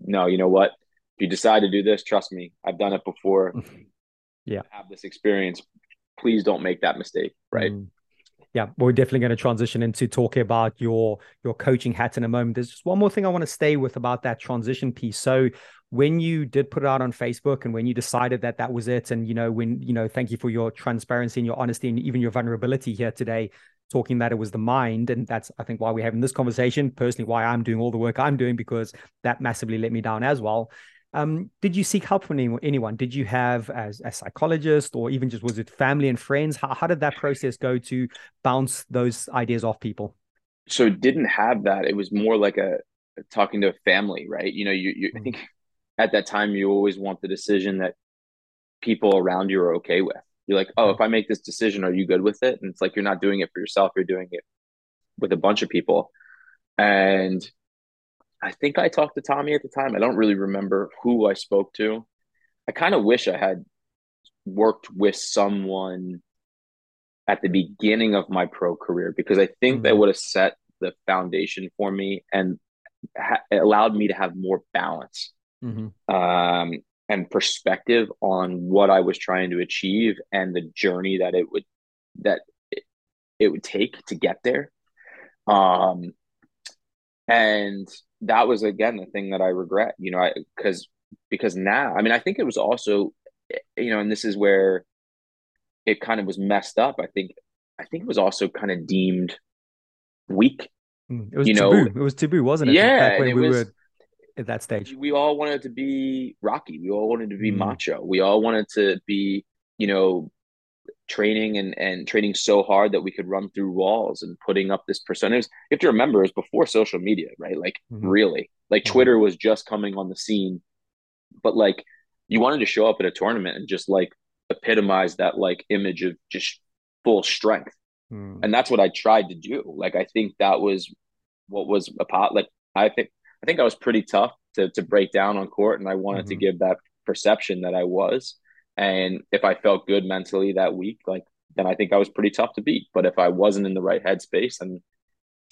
Speaker 2: no, you know what, if you decide to do this, trust me, I've done it before. *laughs*
Speaker 1: yeah.
Speaker 2: Have this experience. Please don't make that mistake. Right. Mm.
Speaker 1: Yeah, we're definitely going to transition into talking about your your coaching hat in a moment. There's just one more thing I want to stay with about that transition piece. So, when you did put it out on Facebook, and when you decided that that was it, and you know, when you know, thank you for your transparency and your honesty, and even your vulnerability here today, talking that it was the mind, and that's I think why we're having this conversation. Personally, why I'm doing all the work I'm doing because that massively let me down as well. Um, did you seek help from anyone? Did you have as a psychologist or even just was it family and friends? How, how did that process go to bounce those ideas off people?
Speaker 2: So didn't have that. It was more like a talking to a family, right? You know, you, you I mm. think at that time you always want the decision that people around you are okay with. You're like, oh, if I make this decision, are you good with it? And it's like you're not doing it for yourself, you're doing it with a bunch of people. And I think I talked to Tommy at the time. I don't really remember who I spoke to. I kind of wish I had worked with someone at the beginning of my pro career because I think mm-hmm. that would have set the foundation for me and ha- allowed me to have more balance mm-hmm. um, and perspective on what I was trying to achieve and the journey that it would that it, it would take to get there. Um, and that was again the thing that I regret, you know, because because now, I mean, I think it was also, you know, and this is where it kind of was messed up. I think, I think it was also kind of deemed weak.
Speaker 1: Hmm, it was you taboo. know, it was taboo, wasn't it?
Speaker 2: Yeah, when we was, were
Speaker 1: at that stage.
Speaker 2: We all wanted to be Rocky. We all wanted to be mm. macho. We all wanted to be, you know, training and and training so hard that we could run through walls and putting up this percentage. You have to remember it was before social media, right? Like mm-hmm. really, like mm-hmm. Twitter was just coming on the scene, but like you wanted to show up at a tournament and just like epitomize that like image of just full strength. Mm. And that's what I tried to do. Like I think that was what was a pot like I think I think I was pretty tough to to break down on court and I wanted mm-hmm. to give that perception that I was. And if I felt good mentally that week, like then I think I was pretty tough to beat. But if I wasn't in the right headspace, and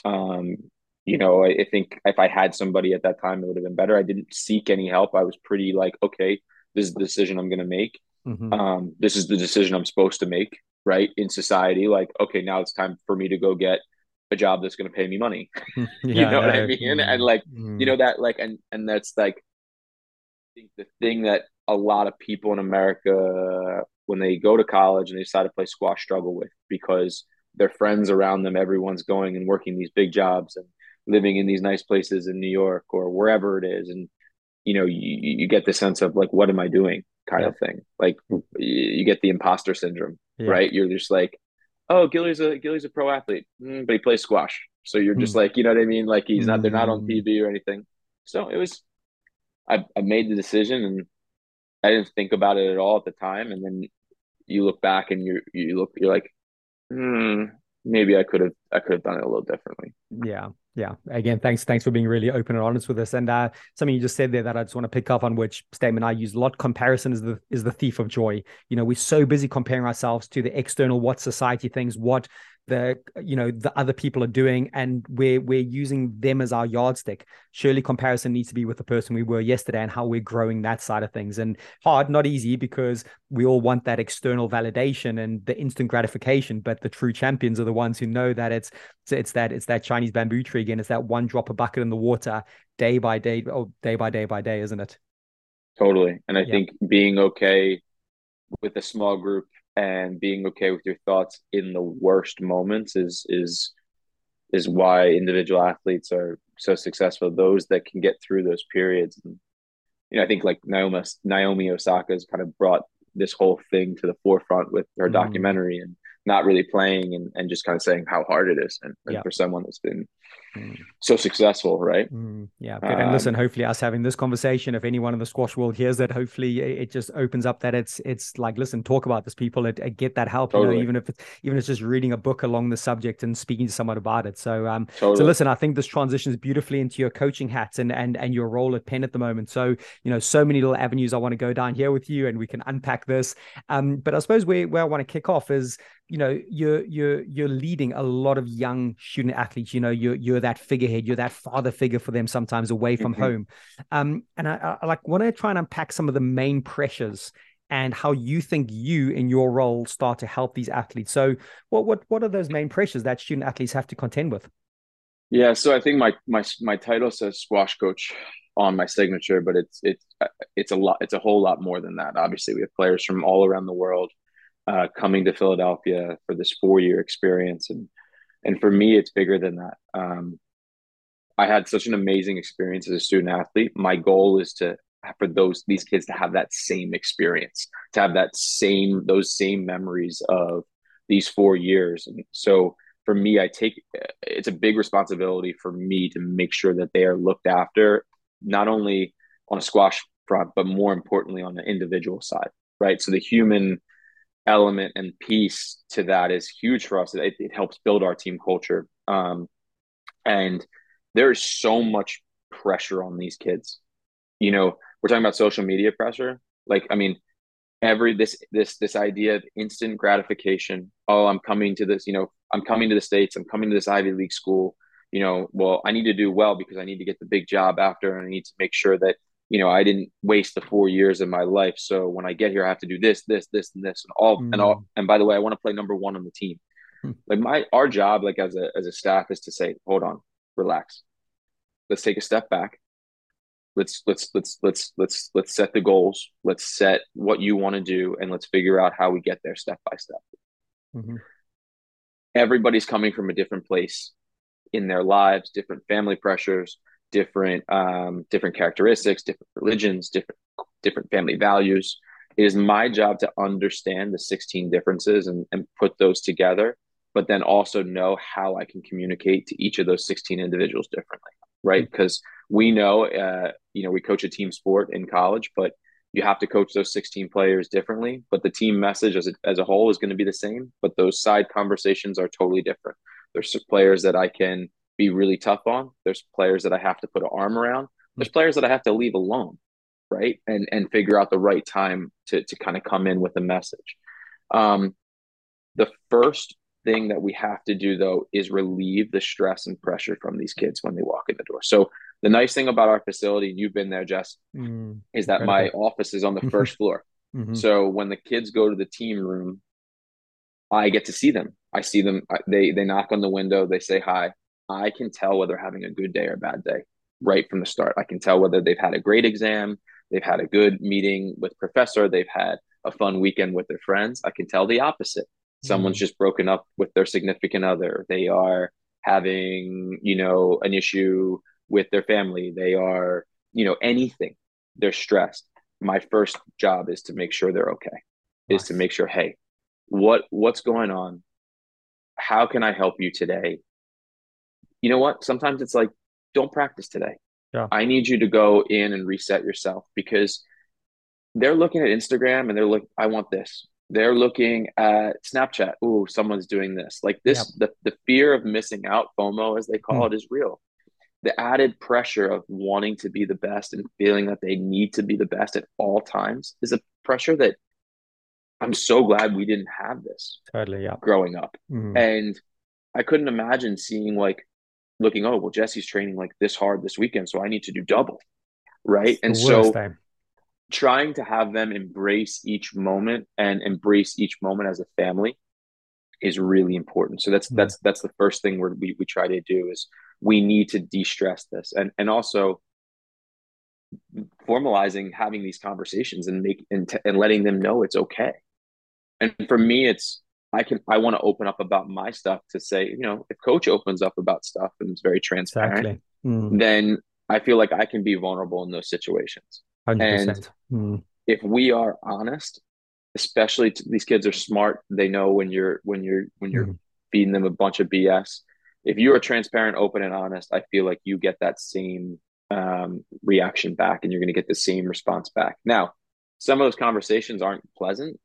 Speaker 2: um, you know, I, I think if I had somebody at that time, it would have been better. I didn't seek any help. I was pretty like, okay, this is the decision I'm going to make. Mm-hmm. Um, this is the decision I'm supposed to make, right? In society, like, okay, now it's time for me to go get a job that's going to pay me money. *laughs* *laughs* yeah, you know what I mean? Mm-hmm. And like, mm-hmm. you know that like, and and that's like, I think the thing that a lot of people in America when they go to college and they decide to play squash struggle with because their friends around them, everyone's going and working these big jobs and living in these nice places in New York or wherever it is. And, you know, you, you get the sense of like, what am I doing kind yeah. of thing? Like you get the imposter syndrome, yeah. right? You're just like, oh, Gilly's a Gilly's a pro athlete, mm, but he plays squash. So you're just mm. like, you know what I mean? Like he's not, they're not on hmm. TV or anything. So it was, I, I made the decision and I didn't think about it at all at the time. And then you look back and you you look, you're like, hmm, maybe I could have I could have done it a little differently.
Speaker 1: Yeah. Yeah. Again, thanks. Thanks for being really open and honest with us. And uh, something you just said there that I just want to pick up on, which statement I use a lot. Comparison is the is the thief of joy. You know, we're so busy comparing ourselves to the external, what society thinks, what the you know the other people are doing and we're we're using them as our yardstick. Surely comparison needs to be with the person we were yesterday and how we're growing that side of things. And hard not easy because we all want that external validation and the instant gratification but the true champions are the ones who know that it's it's that it's that chinese bamboo tree again. It's that one drop of bucket in the water day by day or oh, day by day by day isn't it?
Speaker 2: Totally. And i yeah. think being okay with a small group and being okay with your thoughts in the worst moments is is is why individual athletes are so successful those that can get through those periods and you know i think like naomi naomi osaka has kind of brought this whole thing to the forefront with her mm. documentary and not really playing and, and just kind of saying how hard it is and, and yeah. for someone that's been mm. so successful right
Speaker 1: mm, yeah good. Um, and listen hopefully us having this conversation if anyone in the squash world hears that hopefully it just opens up that it's it's like listen talk about this people it, it get that help totally. you know even if it's even if it's just reading a book along the subject and speaking to someone about it so um totally. so listen i think this transitions beautifully into your coaching hats and and and your role at penn at the moment so you know so many little avenues i want to go down here with you and we can unpack this um but i suppose where, where i want to kick off is you know you're you're you're leading a lot of young student athletes you know you're you're that figurehead you're that father figure for them sometimes away from mm-hmm. home um and I, I like want to try and unpack some of the main pressures and how you think you in your role start to help these athletes so what what what are those main pressures that student athletes have to contend with
Speaker 2: yeah so i think my my my title says squash coach on my signature but it's it's it's a lot it's a whole lot more than that obviously we have players from all around the world uh, coming to Philadelphia for this four year experience. And, and for me, it's bigger than that. Um, I had such an amazing experience as a student athlete. My goal is to for those these kids to have that same experience, to have that same those same memories of these four years. And so for me, I take it's a big responsibility for me to make sure that they are looked after, not only on a squash front, but more importantly on the individual side, right? So the human element and piece to that is huge for us. It, it helps build our team culture. Um, and there is so much pressure on these kids. You know, we're talking about social media pressure. Like, I mean, every this this this idea of instant gratification. Oh, I'm coming to this. You know, I'm coming to the states. I'm coming to this Ivy League school. You know, well, I need to do well because I need to get the big job after, and I need to make sure that you know, I didn't waste the four years of my life. So when I get here, I have to do this, this, this, and this, and all, mm. and all. And by the way, I want to play number one on the team. Mm. Like my our job, like as a as a staff, is to say, hold on, relax, let's take a step back. Let's let's let's let's let's let's set the goals. Let's set what you want to do, and let's figure out how we get there step by step. Mm-hmm. Everybody's coming from a different place in their lives, different family pressures different um, different characteristics, different religions, different different family values. It is my job to understand the 16 differences and, and put those together, but then also know how I can communicate to each of those 16 individuals differently, right? Because mm-hmm. we know, uh, you know, we coach a team sport in college, but you have to coach those 16 players differently. But the team message as a, as a whole is going to be the same, but those side conversations are totally different. There's players that I can be really tough on. There's players that I have to put an arm around. There's players that I have to leave alone, right? And and figure out the right time to to kind of come in with a message. Um, the first thing that we have to do though is relieve the stress and pressure from these kids when they walk in the door. So the nice thing about our facility, and you've been there, Jess, mm, is that my office is on the *laughs* first floor. Mm-hmm. So when the kids go to the team room, I get to see them. I see them. They they knock on the window. They say hi. I can tell whether they're having a good day or a bad day right from the start. I can tell whether they've had a great exam, they've had a good meeting with professor, they've had a fun weekend with their friends. I can tell the opposite. Someone's mm. just broken up with their significant other. They are having, you know, an issue with their family. They are, you know, anything. They're stressed. My first job is to make sure they're okay. Nice. Is to make sure, hey, what what's going on? how can I help you today? You know what? Sometimes it's like, don't practice today.
Speaker 1: Yeah.
Speaker 2: I need you to go in and reset yourself because they're looking at Instagram and they're like, I want this. They're looking at Snapchat. Ooh, someone's doing this. Like this, yep. the, the fear of missing out, FOMO as they call mm. it, is real. The added pressure of wanting to be the best and feeling that they need to be the best at all times is a pressure that I'm so glad we didn't have this
Speaker 1: totally yeah
Speaker 2: growing up. Mm. And I couldn't imagine seeing like looking, oh well, Jesse's training like this hard this weekend, so I need to do double. Right. and so trying to have them embrace each moment and embrace each moment as a family is really important. So that's mm-hmm. that's that's the first thing we we try to do is we need to de-stress this and and also formalizing having these conversations and make and, t- and letting them know it's okay. And for me, it's I can I want to open up about my stuff to say you know if coach opens up about stuff and it's very transparent, exactly. mm. then I feel like I can be vulnerable in those situations. 100%. And mm. if we are honest, especially these kids are smart, they know when you're when you're when you're mm. feeding them a bunch of BS. If you are transparent, open, and honest, I feel like you get that same um, reaction back, and you're going to get the same response back. Now, some of those conversations aren't pleasant,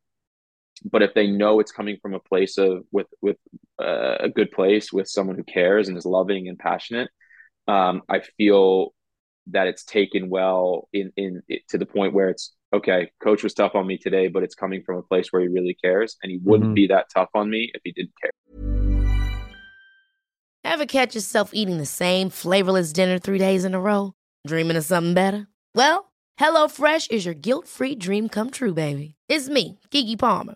Speaker 2: but if they know it's coming from a place of with with uh, a good place with someone who cares and is loving and passionate, um, I feel that it's taken well in in to the point where it's okay coach was tough on me today but it's coming from a place where he really cares and he wouldn't mm-hmm. be that tough on me if he didn't care.
Speaker 3: Ever catch yourself eating the same flavorless dinner three days in a row? Dreaming of something better? Well HelloFresh is your guilt-free dream come true baby. It's me Keke Palmer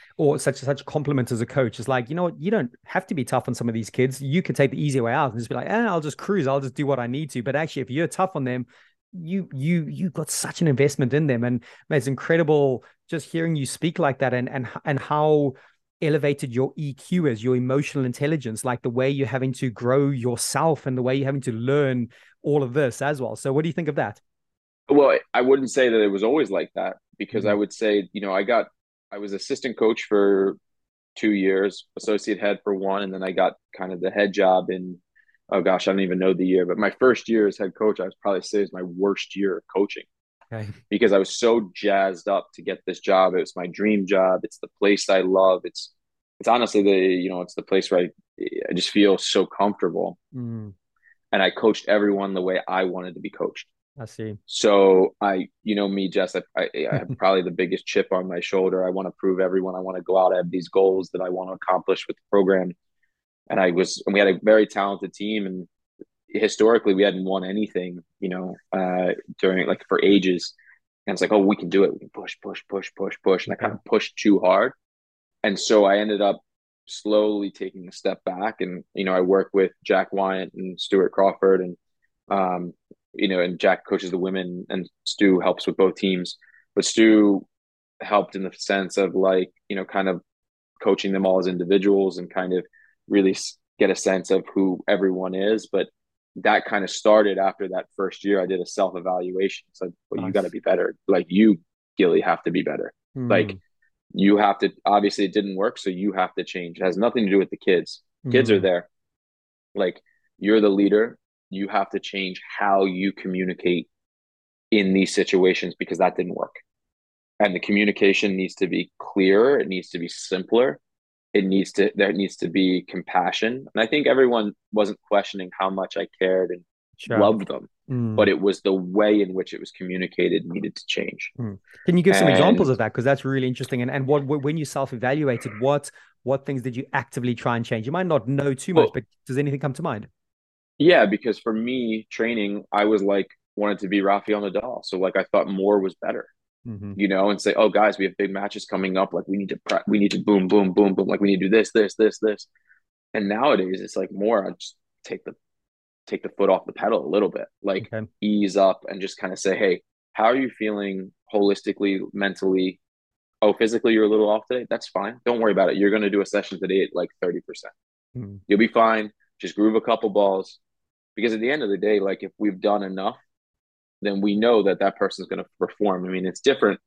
Speaker 1: or such such a compliment as a coach. is like, you know what, you don't have to be tough on some of these kids. You can take the easy way out and just be like, eh, I'll just cruise, I'll just do what I need to. But actually, if you're tough on them, you you you got such an investment in them. And it's incredible just hearing you speak like that and and and how elevated your EQ is, your emotional intelligence, like the way you're having to grow yourself and the way you're having to learn all of this as well. So, what do you think of that?
Speaker 2: Well, I wouldn't say that it was always like that because mm-hmm. I would say, you know, I got, I was assistant coach for two years, associate head for one, and then I got kind of the head job in, oh gosh, I don't even know the year, but my first year as head coach, I was probably say is my worst year of coaching. Okay. Because I was so jazzed up to get this job. It was my dream job. It's the place I love. It's it's honestly the you know it's the place where I I just feel so comfortable. Mm. And I coached everyone the way I wanted to be coached.
Speaker 1: I see.
Speaker 2: So I, you know me, Jess. I, I, I have *laughs* probably the biggest chip on my shoulder. I want to prove everyone. I want to go out. I have these goals that I want to accomplish with the program. And I was, and we had a very talented team, and historically we hadn't won anything, you know, uh, during like for ages. And it's like, oh, we can do it. We can push, push, push, push, push. And I kind of pushed too hard. And so I ended up slowly taking a step back. And, you know, I work with Jack Wyant and Stuart Crawford and, um, you know, and Jack coaches the women and Stu helps with both teams. But Stu helped in the sense of like, you know, kind of coaching them all as individuals and kind of really get a sense of who everyone is. But that kind of started after that first year. I did a self evaluation. So well, nice. you got to be better. Like you, Gilly, have to be better. Mm. Like you have to. Obviously, it didn't work, so you have to change. It has nothing to do with the kids. Kids mm. are there. Like you're the leader. You have to change how you communicate in these situations because that didn't work. And the communication needs to be clearer. It needs to be simpler it needs to there needs to be compassion and i think everyone wasn't questioning how much i cared and sure. loved them mm. but it was the way in which it was communicated needed to change
Speaker 1: mm. can you give some and, examples of that because that's really interesting and, and what when you self-evaluated what what things did you actively try and change? You might not know too much, well, but does anything come to mind?
Speaker 2: Yeah, because for me, training, I was like wanted to be Rafael Nadal. So like I thought more was better. Mm-hmm. You know, and say, oh guys, we have big matches coming up. Like we need to prep, we need to boom, boom, boom, boom. Like we need to do this, this, this, this. And nowadays it's like more I just take the take the foot off the pedal a little bit, like okay. ease up and just kind of say, hey, how are you feeling holistically, mentally? Oh, physically you're a little off today. That's fine. Don't worry about it. You're going to do a session today at like 30%. Mm-hmm. You'll be fine. Just groove a couple balls. Because at the end of the day, like if we've done enough, then we know that that person's going to perform. I mean, it's different.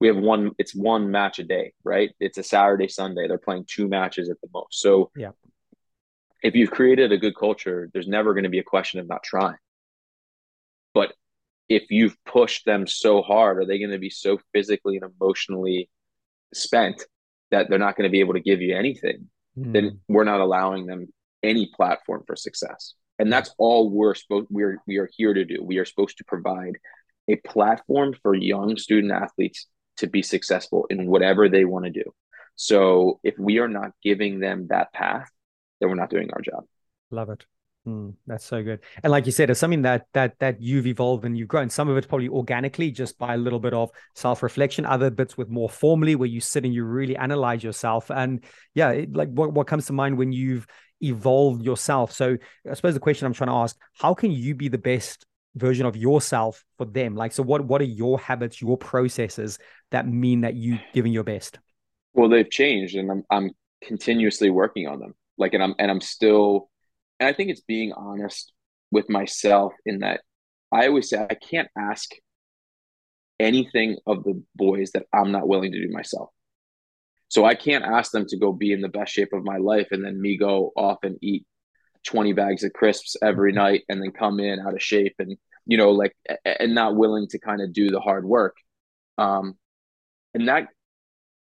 Speaker 2: We have one, it's one match a day, right? It's a Saturday, Sunday. They're playing two matches at the most. So
Speaker 1: yeah
Speaker 2: if you've created a good culture, there's never going to be a question of not trying. But if you've pushed them so hard, are they going to be so physically and emotionally spent that they're not going to be able to give you anything? Mm. Then we're not allowing them any platform for success. And that's all we're supposed we're we are here to do. We are supposed to provide a platform for young student athletes to be successful in whatever they want to do. So if we are not giving them that path, then we're not doing our job.
Speaker 1: Love it. Mm, that's so good. And like you said, it's something that that that you've evolved and you've grown. Some of it's probably organically, just by a little bit of self-reflection. Other bits with more formally, where you sit and you really analyze yourself. And yeah, it, like what what comes to mind when you've evolved yourself. So I suppose the question I'm trying to ask: How can you be the best version of yourself for them? Like, so what what are your habits, your processes that mean that you giving your best?
Speaker 2: Well, they've changed, and I'm I'm continuously working on them like and i'm and i'm still and i think it's being honest with myself in that i always say i can't ask anything of the boys that i'm not willing to do myself so i can't ask them to go be in the best shape of my life and then me go off and eat 20 bags of crisps every night and then come in out of shape and you know like and not willing to kind of do the hard work um and that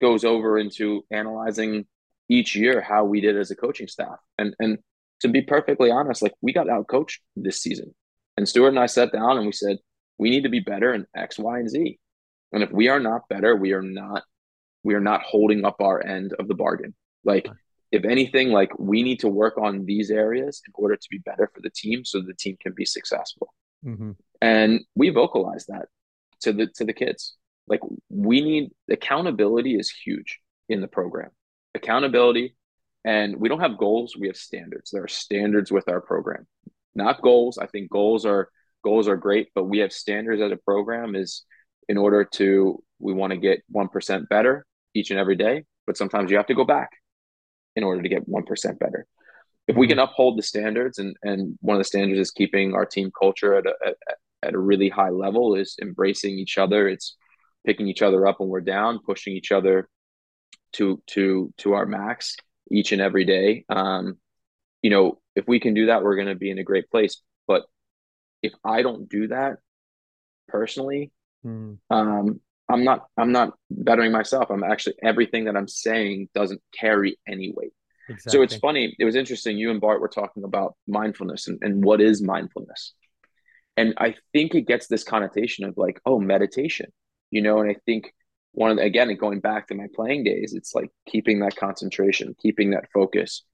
Speaker 2: goes over into analyzing each year how we did as a coaching staff. And and to be perfectly honest, like we got out coached this season. And Stuart and I sat down and we said, we need to be better in X, Y, and Z. And if we are not better, we are not we are not holding up our end of the bargain. Like if anything, like we need to work on these areas in order to be better for the team so the team can be successful. Mm-hmm. And we vocalize that to the to the kids. Like we need accountability is huge in the program accountability, and we don't have goals. We have standards. There are standards with our program, not goals. I think goals are goals are great, but we have standards as a program. Is in order to we want to get one percent better each and every day, but sometimes you have to go back in order to get one percent better. If we can mm-hmm. uphold the standards, and and one of the standards is keeping our team culture at a at, at a really high level, is embracing each other. It's picking each other up when we're down, pushing each other to to to our max each and every day. Um, you know, if we can do that, we're going to be in a great place. But if I don't do that personally, mm. um, I'm not I'm not bettering myself. I'm actually everything that I'm saying doesn't carry any weight. Exactly. So it's funny. It was interesting. You and Bart were talking about mindfulness and, and what is mindfulness. And I think it gets this connotation of like, oh, meditation, you know, and I think one of the, again going back to my playing days it's like keeping that concentration keeping that focus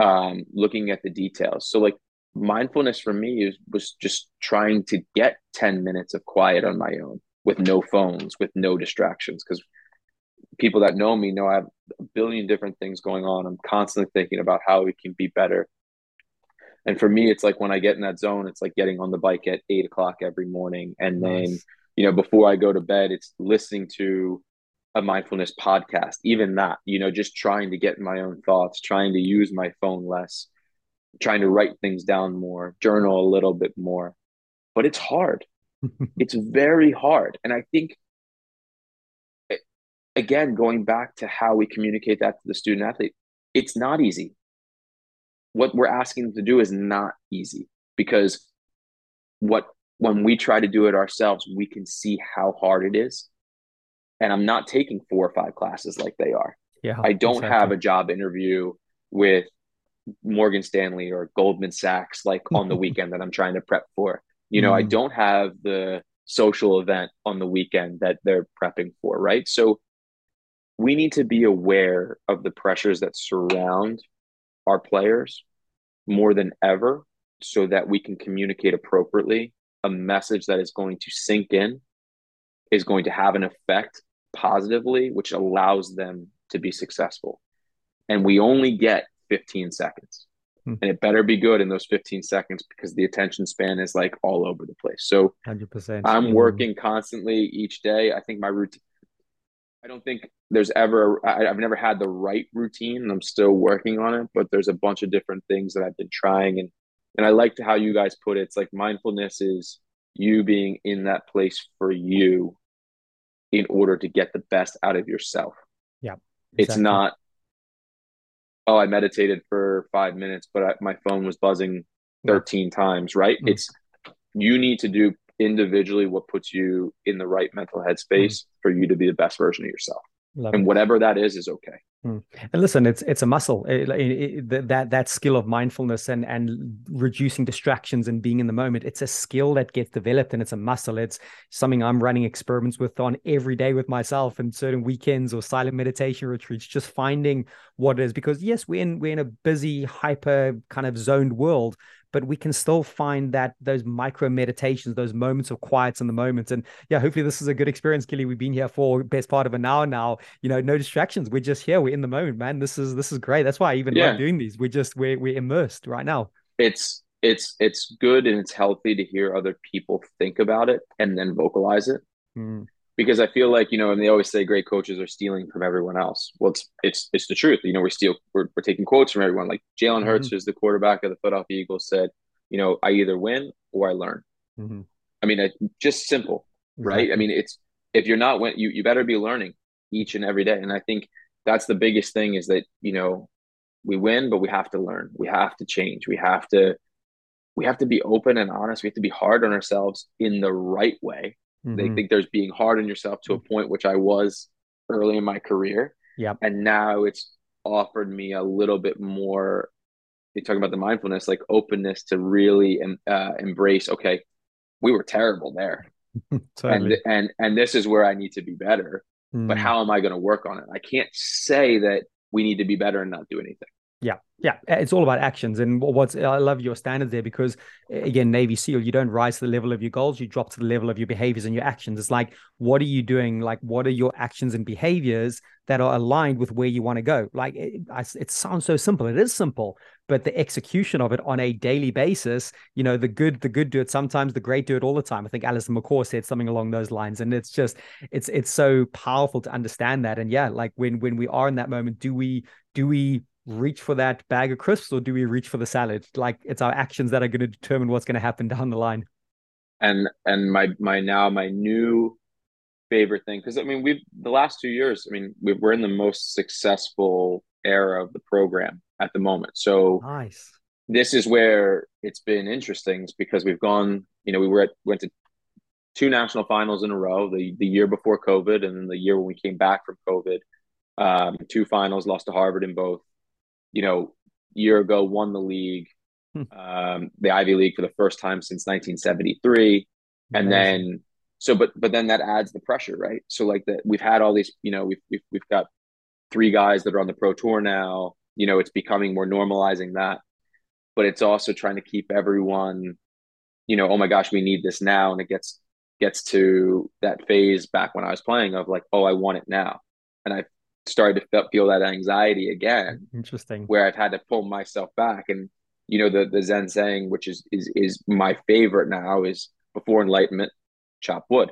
Speaker 2: um, looking at the details so like mindfulness for me is, was just trying to get 10 minutes of quiet on my own with no phones with no distractions because people that know me know i have a billion different things going on i'm constantly thinking about how we can be better and for me it's like when i get in that zone it's like getting on the bike at eight o'clock every morning and nice. then you know, before I go to bed, it's listening to a mindfulness podcast, even that, you know, just trying to get my own thoughts, trying to use my phone less, trying to write things down more, journal a little bit more. But it's hard. It's very hard. And I think, eh, again, going back to how we communicate that to the student athlete, it's not easy. What we're asking them to do is not easy because what when we try to do it ourselves, we can see how hard it is. And I'm not taking four or five classes like they are.
Speaker 1: Yeah.
Speaker 2: I don't exactly. have a job interview with Morgan Stanley or Goldman Sachs like on the *laughs* weekend that I'm trying to prep for. You know, mm. I don't have the social event on the weekend that they're prepping for, right? So we need to be aware of the pressures that surround our players more than ever so that we can communicate appropriately a message that is going to sink in is going to have an effect positively which allows them to be successful and we only get 15 seconds. Hmm. and it better be good in those 15 seconds because the attention span is like all over the place so 100% i'm working constantly each day i think my routine I don't think there's ever I, have never had the right routine I'm still working on it, but there's a bunch of different things that I've been trying and and I liked how you guys put it. It's like mindfulness is you being in that place for you in order to get the best out of yourself.
Speaker 1: Yeah.
Speaker 2: Exactly. It's not oh, I meditated for 5 minutes but I, my phone was buzzing 13 times, right? Mm. It's you need to do individually what puts you in the right mental headspace mm. for you to be the best version of yourself. Love and it. whatever that is is okay.
Speaker 1: Mm. And listen, it's it's a muscle. It, it, it, that that skill of mindfulness and and reducing distractions and being in the moment. It's a skill that gets developed, and it's a muscle. It's something I'm running experiments with on every day with myself, and certain weekends or silent meditation retreats. Just finding what it is, because yes, we're in we're in a busy, hyper kind of zoned world, but we can still find that those micro meditations, those moments of quiets in the moments. And yeah, hopefully this is a good experience, Gilly. We've been here for best part of an hour now. You know, no distractions. We're just here. We're in the moment, man. This is this is great. That's why I even yeah. like doing these. We're just we're we're immersed right now.
Speaker 2: It's it's it's good and it's healthy to hear other people think about it and then vocalize it. Mm because I feel like you know, and they always say great coaches are stealing from everyone else. Well, it's it's it's the truth. You know, we steal, we're, we're taking quotes from everyone. Like Jalen mm-hmm. Hurts, is the quarterback of the Philadelphia Eagles, said, you know, I either win or I learn. Mm-hmm. I mean, it, just simple, right? I mean, it's if you're not win, you you better be learning each and every day. And I think that's the biggest thing is that you know we win, but we have to learn. We have to change. We have to we have to be open and honest. We have to be hard on ourselves in the right way Mm-hmm. They think there's being hard on yourself to a mm-hmm. point which I was early in my career.
Speaker 1: Yeah.
Speaker 2: And now it's offered me a little bit more. You're talking about the mindfulness, like openness to really uh, embrace. Okay, we were terrible there, *laughs* totally. and and and this is where I need to be better. Mm. But how am I going to work on it? I can't say that we need to be better and not do anything.
Speaker 1: Yeah, it's all about actions. And what's I love your standards there because again, Navy SEAL, you don't rise to the level of your goals, you drop to the level of your behaviors and your actions. It's like, what are you doing? Like, what are your actions and behaviors that are aligned with where you want to go? Like, it, it sounds so simple. It is simple, but the execution of it on a daily basis, you know, the good, the good do it sometimes, the great do it all the time. I think Allistair McCaw said something along those lines, and it's just, it's it's so powerful to understand that. And yeah, like when when we are in that moment, do we do we reach for that bag of crisps or do we reach for the salad? Like it's our actions that are going to determine what's going to happen down the line.
Speaker 2: And and my my now my new favorite thing because I mean we've the last two years I mean we we're in the most successful era of the program at the moment. So
Speaker 1: nice.
Speaker 2: This is where it's been interesting because we've gone. You know, we were at went to two national finals in a row. The the year before COVID, and then the year when we came back from COVID. Um, two finals, lost to Harvard in both you know, year ago won the league, hmm. um, the Ivy League for the first time since 1973, and then so but but then that adds the pressure, right? So like that we've had all these, you know, we've we've we've got three guys that are on the pro tour now. You know, it's becoming more normalizing that, but it's also trying to keep everyone, you know, oh my gosh, we need this now, and it gets gets to that phase back when I was playing of like, oh, I want it now, and I started to feel that anxiety again.
Speaker 1: Interesting.
Speaker 2: Where I've had to pull myself back. And, you know, the, the Zen saying, which is, is, is my favorite now is before enlightenment, chop wood,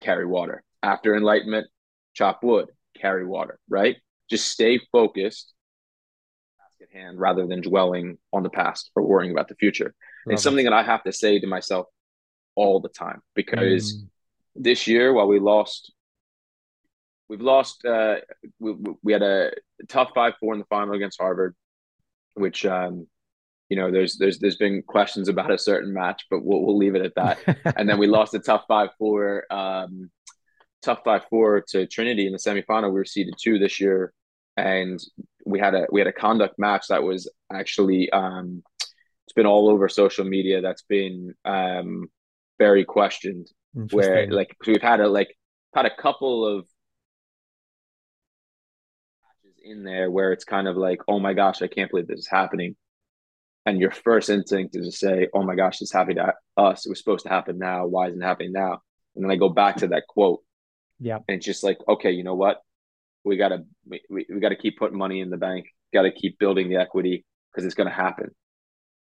Speaker 2: carry water. After enlightenment, chop wood, carry water, right? Just stay focused at hand rather than dwelling on the past or worrying about the future. Love it's something that I have to say to myself all the time because mm. this year, while we lost we've lost. Uh, we, we had a tough five four in the final against Harvard, which um, you know there's there's there's been questions about a certain match, but we'll we'll leave it at that. *laughs* and then we lost a tough five four. Um, tough five four to Trinity in the semifinal. We were seeded two this year, and we had a we had a conduct match that was actually um, it's been all over social media. That's been um, very questioned. Where like we've had a like had a couple of in there where it's kind of like, oh my gosh, I can't believe this is happening. And your first instinct is to say, oh my gosh, this happened to us. It was supposed to happen now. Why isn't it happening now? And then I go back to that quote.
Speaker 1: Yeah.
Speaker 2: And it's just like, okay, you know what? We gotta we, we gotta keep putting money in the bank, gotta keep building the equity because it's gonna happen.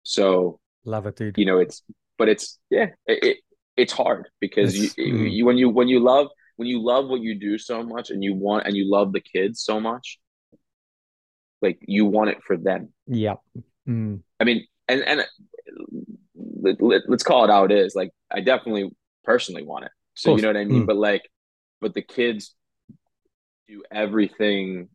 Speaker 2: So
Speaker 1: love it, dude.
Speaker 2: You know, it's but it's yeah, it, it it's hard because
Speaker 1: It's-
Speaker 2: you,
Speaker 1: mm.
Speaker 2: you when you when you love when you love what you do so much and you want and you love the kids so much, like you want it for them.
Speaker 1: Yeah. Mm.
Speaker 2: I mean, and and let, let, us call it how it is. Like I definitely personally want it. So you know what I mean.
Speaker 1: Mm.
Speaker 2: But like, but the kids do everything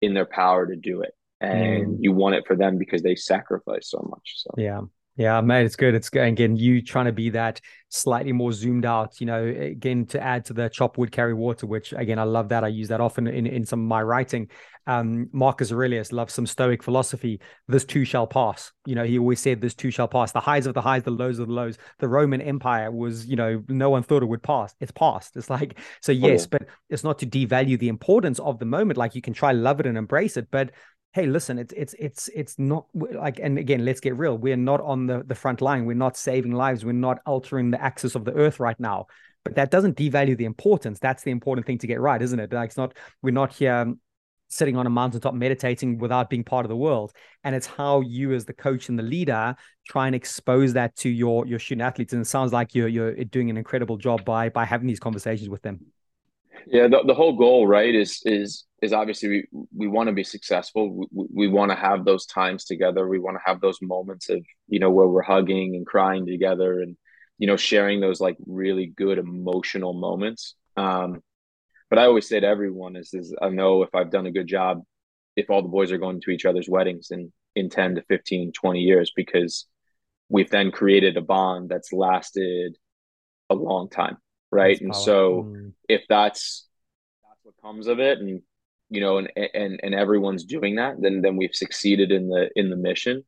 Speaker 2: in their power to do it, and
Speaker 1: Mm.
Speaker 2: you want it for them because they sacrifice so much. So
Speaker 1: Yeah. Yeah, mate, it's good. It's good. Again, you trying to be that slightly more zoomed out, you know, again, to add to the chop wood, carry water, which again, I love that. I use that often in, in some of my writing. Um, Marcus Aurelius loves some stoic philosophy. This too shall pass. You know, he always said this too shall pass. The highs of the highs, the lows of the lows. The Roman Empire was, you know, no one thought it would pass. It's passed. It's like, so yes, but it's not to devalue the importance of the moment. Like you can try love it and embrace it, but hey listen it's it's it's it's not like and again let's get real. We're not on the the front line. We're not saving lives. We're not altering the axis of the earth right now. But that doesn't devalue the importance. That's the important thing to get right isn't it? Like it's not we're not here um, sitting on a mountaintop meditating without being part of the world. And it's how you as the coach and the leader try and expose that to your your student athletes. And it sounds like you're you're doing an incredible job by by having these conversations with them.
Speaker 2: Yeah the, the whole goal right is is is obviously we, we want to be successful. We, we want to have those times together. We want to have those moments of you know where we're hugging and crying together and you know sharing those like really good emotional moments. Um but i always say to everyone is is i know if i've done a good job if all the boys are going to each other's weddings in in 10 to 15 20 years because we've then created a bond that's lasted a long time right?
Speaker 1: That's
Speaker 2: and so
Speaker 1: Mm.
Speaker 2: if that's that's what comes of it and you know and and and everyone's doing that then then we've succeeded in the in the mission.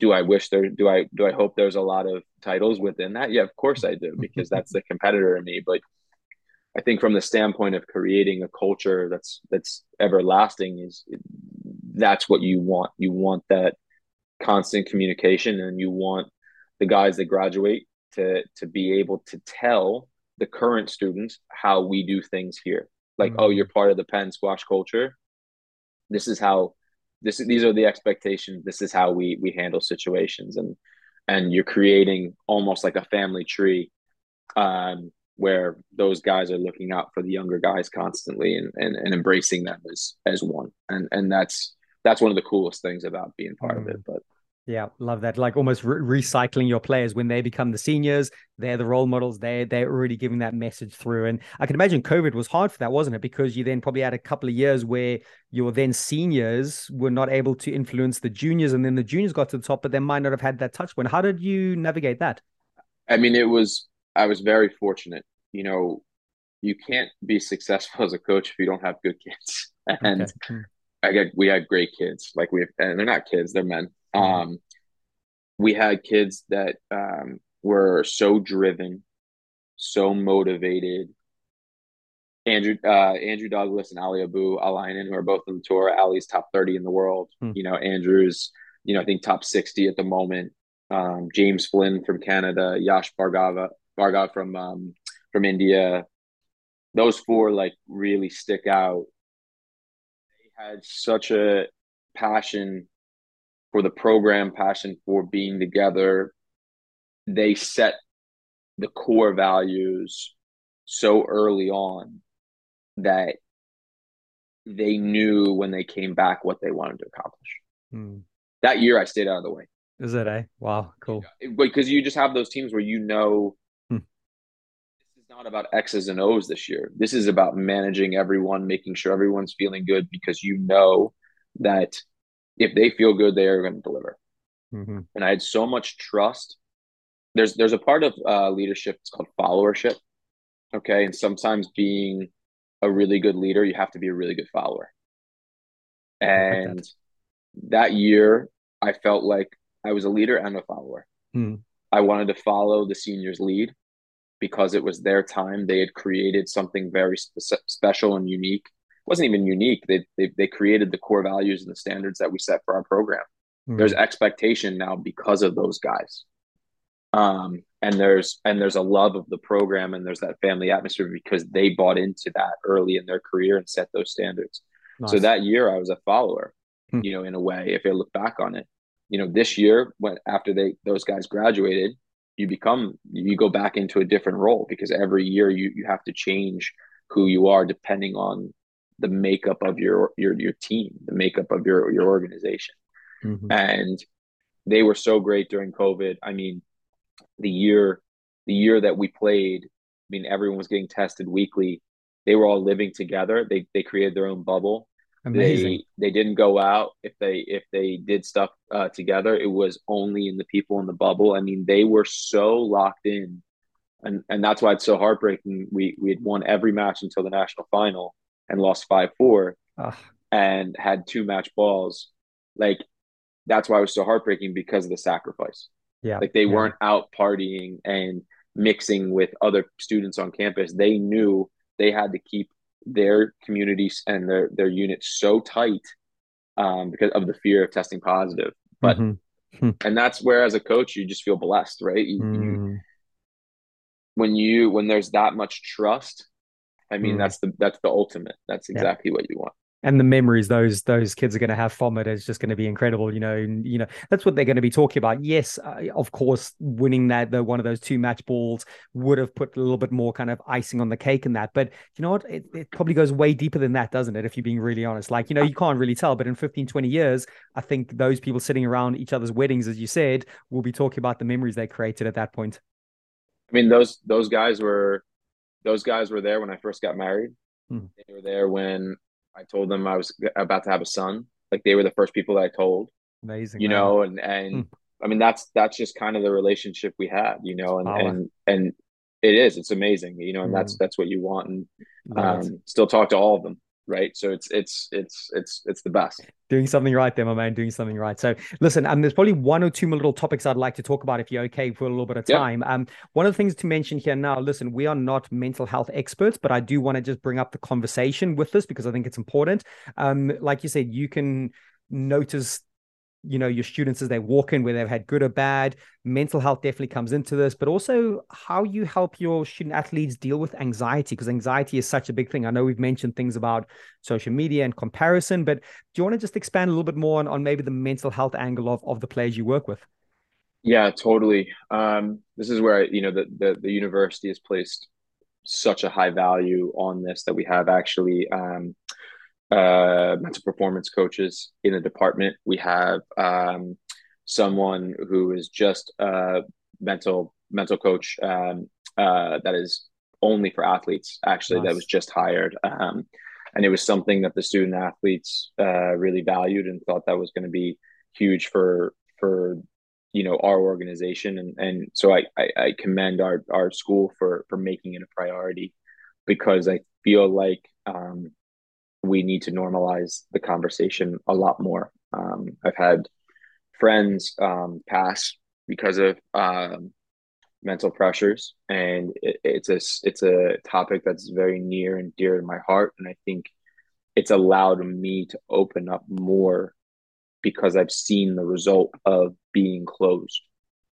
Speaker 2: Do i wish there do i do i hope there's a lot of titles within that? Yeah of course i do because that's the competitor in me. But i think from the standpoint of creating a culture that's that's everlasting is that's what you want. You want that constant communication and you want the guys that graduate to to be able to tell the current students how we do things here like oh
Speaker 1: Mm.
Speaker 2: you're part of the penn squash culture. This is how this these are the expectations. This is how we we handle situations. And and you're creating almost like a family tree um where those guys are looking out for the younger guys constantly and and, and embracing them as as one. And and that's that's one of the coolest things about being part of it. But
Speaker 1: Yeah, love that. Like almost re- recycling your players when they become the seniors, they're the role models. They they're already giving that message through. And I can imagine COVID was hard for that, wasn't it? Because you then probably had a couple of years where your then seniors were not able to influence the juniors, and then the juniors got to the top, but they might not have had that touch point. How did you navigate that?
Speaker 2: I mean, it was, I was very fortunate. You know, you can't be successful *laughs* as a coach if you don't have good kids. *laughs* And
Speaker 1: Okay. Mm.
Speaker 2: I get we had great kids. Like we have, and they're not kids, they're men. Um, we had kids that um, were so driven, so motivated. Andrew, uh, Andrew Douglas and Aly Abou Eleinen, who are both on the tour. Aly's top 30 in the world.
Speaker 1: Hmm.
Speaker 2: You know, Andrew's, you know, I think top 60 at the moment. Um, James Flynn from Canada, Yash Bhargava Bhargav from, um, from India. Those four like really stick out. They had such a passion for the program, passion for being together. They set the core values so early on that they knew when they came back what they wanted to accomplish.
Speaker 1: Hmm.
Speaker 2: That year, I stayed out of the way
Speaker 1: Is it, eh? Wow, cool.
Speaker 2: because you just have those teams where you know
Speaker 1: Hmm.
Speaker 2: this is not about X's and O's this year. This is about managing everyone, making sure everyone's feeling good because you know that if they feel good, they are going to deliver.
Speaker 1: hmm
Speaker 2: And I had so much trust. There's there's a part of uh, leadership it's called followership. Okay, and sometimes being a really good leader, you have to be a really good follower.
Speaker 1: like that.
Speaker 2: And that year, I felt like I was a leader and a follower.
Speaker 1: Hmm.
Speaker 2: I wanted to follow the seniors' lead because it was their time. They had created something very spe- special and unique, wasn't even unique. They, they they created the core values and the standards that we set for our program.
Speaker 1: Mm.
Speaker 2: There's expectation now because of those guys. Um, and there's and there's a love of the program and there's that family atmosphere because they bought into that early in their career and set those standards. So that year I was a follower,
Speaker 1: Hmm.
Speaker 2: you know, in a way, if I look back on it. You know, this year when after they those guys graduated, you become you go back into a different role because every year you you have to change who you are depending on the makeup of your your your team, the makeup of your your organization.
Speaker 1: Mhm.
Speaker 2: And they were so great during COVID. I mean, the year the year that we played, I mean, everyone was getting tested weekly. They were all living together. They they created their own bubble.
Speaker 1: Amazing.
Speaker 2: They they didn't go out if they if they did stuff uh, together. It was only in the people in the bubble. I mean, they were so locked in, and and that's why it's so heartbreaking. We we had won every match until the national final and lost five four
Speaker 1: Ugh.
Speaker 2: and had two match balls. Like that's why it was so heartbreaking because of the sacrifice.
Speaker 1: yeah.
Speaker 2: Like they
Speaker 1: yeah.
Speaker 2: weren't out partying and mixing with other students on campus. They knew they had to keep their communities and their their units so tight um, because of the fear of testing positive. But
Speaker 1: Mhm.
Speaker 2: and that's where as a coach you just feel blessed, right? You, you,
Speaker 1: Mm.
Speaker 2: when you when there's that much trust, I mean
Speaker 1: Mm.
Speaker 2: that's the that's the ultimate. That's
Speaker 1: Yeah.
Speaker 2: exactly what you want.
Speaker 1: and the memories those those kids are going to have from it is just going to be incredible you know and, you know that's what they're going to be talking about yes uh, of course winning that the one of those two match balls would have put a little bit more kind of icing on the cake in that but you know what it, it probably goes way deeper than that doesn't it if you're being really honest like you know you can't really tell but in 15 20 years i think those people sitting around each other's weddings as you said will be talking about the memories they created at that point
Speaker 2: I mean those those guys were those guys were there when I first got married.
Speaker 1: Hmm.
Speaker 2: They were there when I told them I was about to have a son. Like they were the first people that I told.
Speaker 1: amazing
Speaker 2: you
Speaker 1: man.
Speaker 2: know and and
Speaker 1: Hmm.
Speaker 2: i mean that's that's just kind of the relationship we had you know and and and it is it's amazing you know and that's
Speaker 1: Mm.
Speaker 2: that's what you want and um still talk to all of them right so it's it's it's it's it's the best
Speaker 1: Doing something right there, my man. Doing something right. So, listen, um, there's probably one or two more little topics I'd like to talk about if you're okay for a little bit of
Speaker 2: Yep.
Speaker 1: time. Um, one of the things to mention here now, listen, we are not mental health experts, but I do want to just bring up the conversation with this because I think it's important. Um, like you said, you can notice you know your students as they walk in whether they've had good or bad. Mental health definitely comes into this but also how you help your student athletes deal with anxiety because anxiety is such a big thing. I know we've mentioned things about social media and comparison but do you want to just expand a little bit more on, on maybe the mental health angle of, of the players you work with?
Speaker 2: Yeah totally. Um this is where you know the the, the university has placed such a high value on this that we have actually um uh, mental performance coaches in the department. We have um, someone who is just a mental mental coach um, uh, that is only for athletes. Actually,
Speaker 1: Nice.
Speaker 2: that was just hired, um, and it was something that the student athletes uh, really valued and thought that was going to be huge for for you know our organization and and so I, I I commend our our school for for making it a priority because I feel like um, we need to normalize the conversation a lot more. Um, I've had friends um, pass because of um, mental pressures, and it, it's a it's a topic that's very near and dear to my heart, and I think it's allowed me to open up more because I've seen the result of being closed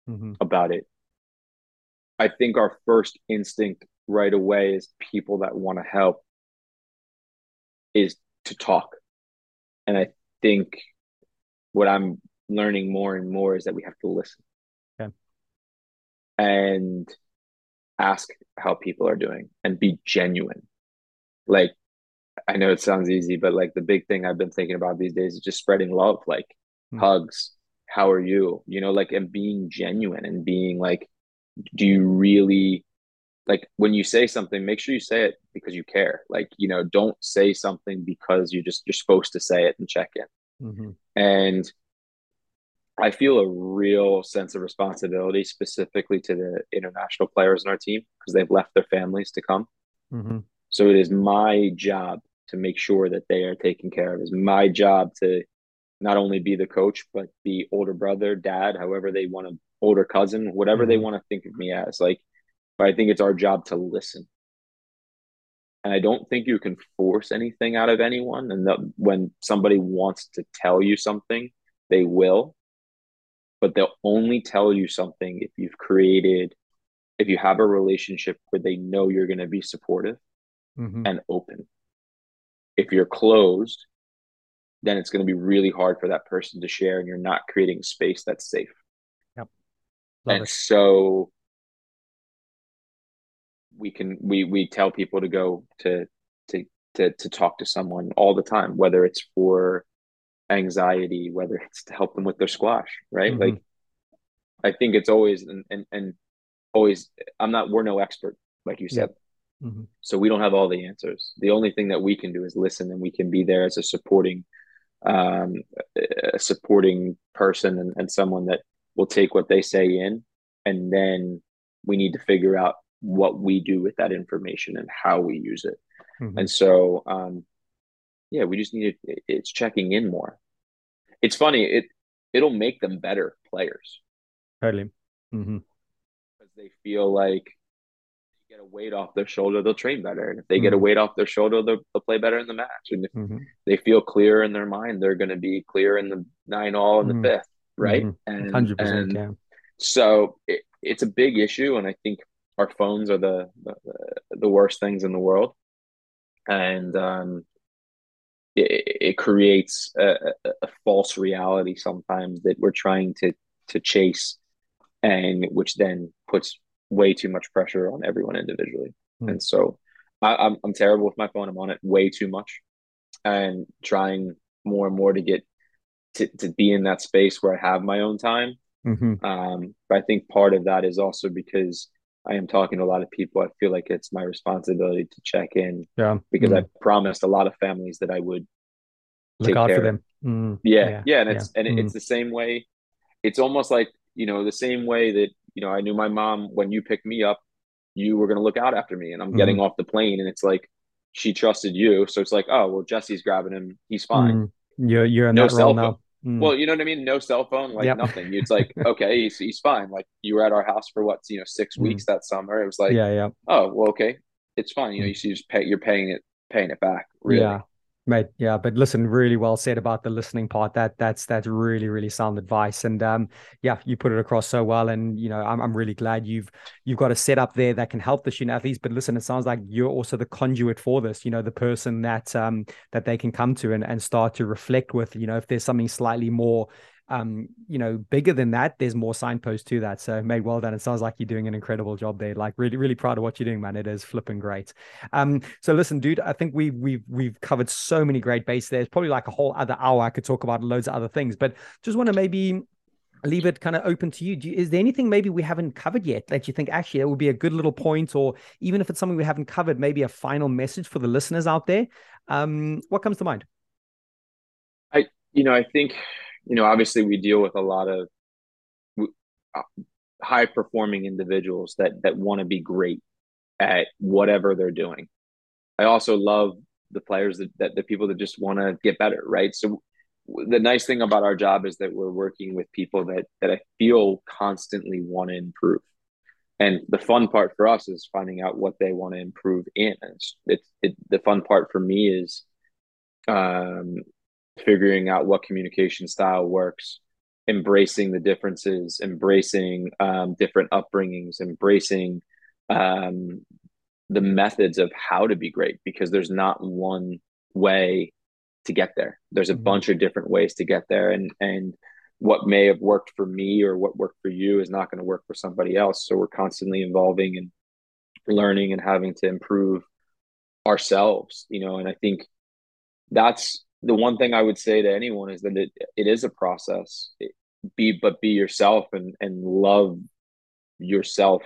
Speaker 1: Mhm.
Speaker 2: about it. I think our first instinct right away is people that want to help is to talk. And I think what I'm learning more and more is that we have to listen.
Speaker 1: Okay.
Speaker 2: And ask how people are doing and be genuine. Like I know it sounds easy, but like the big thing I've been thinking about these days is just spreading love, like
Speaker 1: Hmm.
Speaker 2: hugs, how are you? You know, like and being genuine and being like, do you really like when you say something, make sure you say it because you care. Like, you know, don't say something because you just you're supposed to say it and check in.
Speaker 1: Mhm.
Speaker 2: And I feel a real sense of responsibility specifically to the international players in our team because they've left their families to come.
Speaker 1: Mhm.
Speaker 2: So it is my job to make sure that they are taken care of. It's my job to not only be the coach, but be older brother, dad, however they want to, older cousin, whatever they
Speaker 1: Mhm.
Speaker 2: want to think of me as. Like, but I think it's our job to listen and I don't think you can force anything out of anyone. And when somebody wants to tell you something, they will, but they'll only tell you something if you've created, if you have a relationship where they know you're going to be supportive mm-hmm. and open. If you're closed, then it's going to be really hard for that person to share, and you're not creating space that's safe.
Speaker 1: Yep.
Speaker 2: Love and it. so we can we we tell people to go to to to to talk to someone all the time, whether it's for anxiety, whether it's to help them with their squash, right? Mm-hmm. Like I think it's always and, and and always I'm not we're no expert, like you said. Yeah. Mm-hmm. So we don't have all the answers. The only thing that we can do is listen and we can be there as a supporting um a supporting person and, and someone that will take what they say in and then we need to figure out what we do with that information and how we use it. Mm-hmm. And so, um, yeah, we just need it. It's checking in more. It's funny. It it'll make them better players.
Speaker 1: Totally. Mm-hmm.
Speaker 2: Because they feel like they get a weight off their shoulder, they'll train better. And if they mm-hmm. get a mm-hmm. weight off their shoulder, they'll, they'll play better in the match. And if mm-hmm. they feel clear in their mind, they're going to be clear in the nine all in the mm-hmm. fifth, right?
Speaker 1: And hundred percent.
Speaker 2: So it, it's a big issue, and I think our phones are the the, the worst things in the world, and um, it, it creates a, a, false reality sometimes that we're trying to to chase, and which then puts way too much pressure on everyone individually. Mm. And so, I, I'm I'm terrible with my phone. I'm on it way too much, and trying more and more to get to, to be in that space where I have my own time. Mm-hmm. Um, but I think part of that is also because I am talking to a lot of people. I feel like it's my responsibility to check in.
Speaker 1: Yeah.
Speaker 2: Because mm. I promised a lot of families that I would
Speaker 1: look out for them. Mm.
Speaker 2: Yeah, yeah, yeah. And it's yeah. and mm. it's the same way. It's almost like, you know, the same way that, you know, I knew my mom when you picked me up, you were gonna look out after me. And I'm getting mm. off the plane and it's like she trusted you. So it's like, oh well Jesse's grabbing him, he's fine.
Speaker 1: Mm. You're you're in no that role now.
Speaker 2: Mm. Well, you know what I mean? No cell phone, like yep. nothing. It's like, *laughs* okay, he's, he's fine. Like you were at our house for what, you know, six mm. weeks that summer. It was like,
Speaker 1: yeah, yeah.
Speaker 2: Oh, well, okay. It's fine. You know, mm. you just pay, you're paying it, paying it back. Really.
Speaker 1: Yeah. Mate, yeah, but listen, really well said about the listening part. That that's that's really really sound advice, and um, yeah, you put it across so well. And you know, I'm I'm really glad you've you've got a setup there that can help the student athletes. But listen, it sounds like you're also the conduit for this. You know, the person that um that they can come to and and start to reflect with. You know, if there's something slightly more um, you know, bigger than that, there's more signposts to that. So made well done. It sounds like you're doing an incredible job there. Like really, really proud of what you're doing, man. It is flipping great. Um, so listen, dude, I think we we've we've covered so many great bases. There's probably like a whole other hour I could talk about loads of other things, but just want to maybe leave it kind of open to you. Is there anything maybe we haven't covered yet that you think actually it would be a good little point, or even if it's something we haven't covered, maybe a final message for the listeners out there? Um, what comes to mind?
Speaker 2: I, you know, I think you know, obviously we deal with a lot of uh, high performing individuals that that want to be great at whatever they're doing. I also love the players that, that the people that just want to get better, right? So the nice thing about our job is that we're working with people that that I feel constantly want to improve. And the fun part for us is finding out what they want to improve in. It's, it's it, the fun part for me is um, figuring out what communication style works embracing the differences embracing um, different upbringings embracing um, the methods of how to be great because there's not one way to get there there's a mm-hmm. bunch of different ways to get there and and what may have worked for me or what worked for you is not going to work for somebody else so we're constantly evolving and learning and having to improve ourselves you know and i think that's the one thing I would say to anyone is that it, it is a process. It, be but be yourself and and love yourself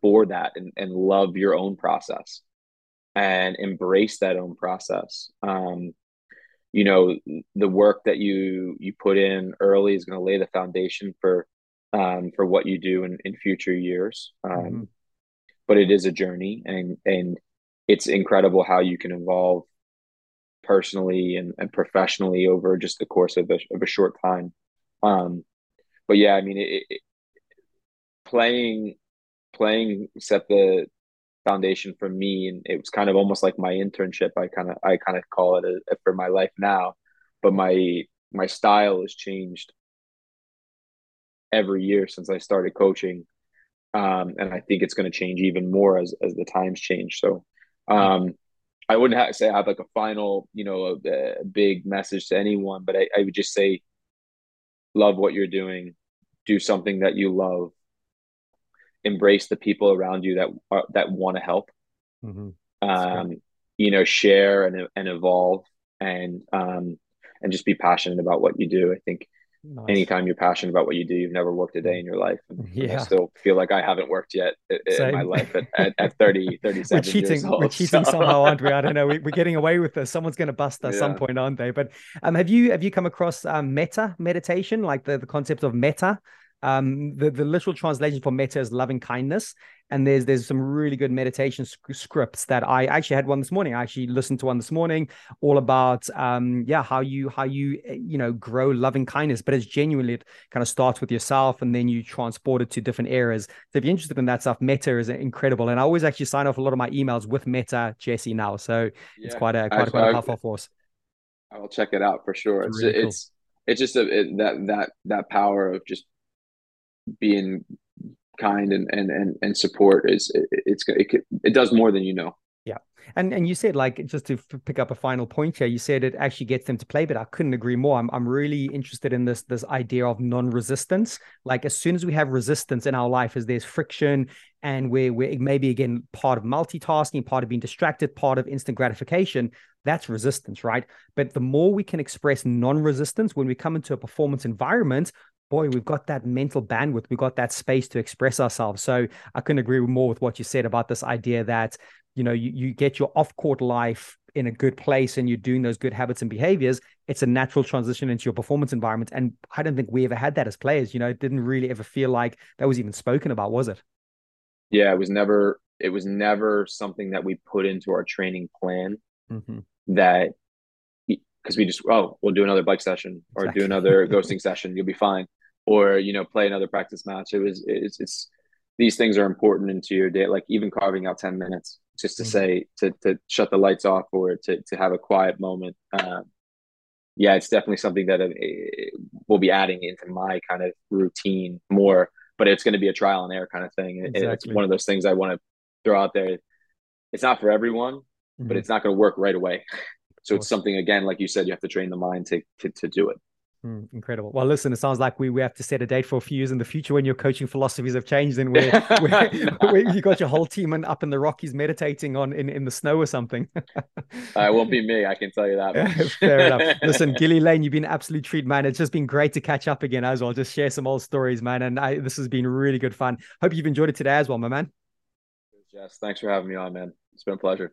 Speaker 2: for that and, and love your own process and embrace that own process. Um, you know, the work that you you put in early is going to lay the foundation for um, for what you do in, in future years. Um, mm-hmm. But it is a journey, and and it's incredible how you can evolve personally and, and professionally over just the course of a, of a short time. Um, but yeah, I mean, it, it, playing playing set the foundation for me, and it was kind of almost like my internship. I kind of I kind of call it a, a, for my life now, but my my style has changed every year since I started coaching, um, and I think it's going to change even more as as the times change. So. Um, I wouldn't have, say I have like a final, you know, a, a big message to anyone, but I, I would just say, love what you're doing, do something that you love, embrace the people around you that are, that want to help, mm-hmm. um, you know, share and and evolve, and um, and just be passionate about what you do. I think Nice. Anytime you're passionate about what you do, you've never worked a day in your life. And yeah. I still feel like I haven't worked yet in my life at, at, at 30, *laughs* 37
Speaker 1: we're cheating,
Speaker 2: old,
Speaker 1: We're cheating so. somehow, aren't we? I don't know. We, are getting away with this. Someone's going to bust us yeah. some point, aren't they? But um, have you have you come across um, metta meditation, like the, the concept of metta? Um, the, the literal translation for metta is loving kindness. And there's there's some really good meditation scripts that I actually had one this morning. I actually listened to one this morning, all about um, yeah how you how you eh, you know grow loving kindness. But it's genuinely it kind of starts with yourself, and then you transport it to different areas. So if you're interested in that stuff, Metta is incredible. And I always actually sign off a lot of my emails with Metta Jesse now, so yeah, it's quite a quite, quite a powerful force.
Speaker 2: I'll check it out for sure. It's really it's, cool. it's just a, it, that that that power of just being kind and and and, and support is it, it's it, it does more than you know.
Speaker 1: Yeah. And and you said like just to f- pick up a final point here you said it actually gets them to play but i couldn't agree more. I'm, I'm really interested in this this idea of non-resistance. Like as soon as we have resistance in our life as there's friction and we're, we're maybe again part of multitasking part of being distracted part of instant gratification that's resistance right? But the more we can express non-resistance when we come into a performance environment boy, we've got that mental bandwidth, we've got that space to express ourselves. So I couldn't agree more with what you said about this idea that, you know, you, you get your off court life in a good place and you're doing those good habits and behaviors, it's a natural transition into your performance environment. And I don't think we ever had that as players. You know, it didn't really ever feel like that was even spoken about, was it?
Speaker 2: Yeah, it was never it was never something that we put into our training plan mm-hmm. that because we just oh we'll do another bike session or exactly. do another *laughs* ghosting session you'll be fine or you know play another practice match it was it's, it's these things are important into your day like even carving out 10 minutes just to mm-hmm. say to, to shut the lights off or to, to have a quiet moment um, yeah it's definitely something that uh, we'll be adding into my kind of routine more but it's going to be a trial and error kind of thing exactly. it's one of those things i want to throw out there it's not for everyone mm-hmm. but it's not going to work right away so it's something again like you said you have to train the mind to to, to do it
Speaker 1: Mm, incredible. Well, listen, it sounds like we, we have to set a date for a few years in the future when your coaching philosophies have changed and where, *laughs* where, where you got your whole team and up in the Rockies meditating on in, in the snow or something.
Speaker 2: uh, it won't be me. I can tell you that. *laughs*
Speaker 1: Fair enough. *laughs* Listen, Gilly Lane, you've been an absolute treat, man. It's just been great to catch up again as well. Just share some old stories, man. And I, this has been really good fun. Hope you've enjoyed it today as well, my man.
Speaker 2: Yes. Thanks for having me on, man. It's been a pleasure.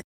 Speaker 4: it.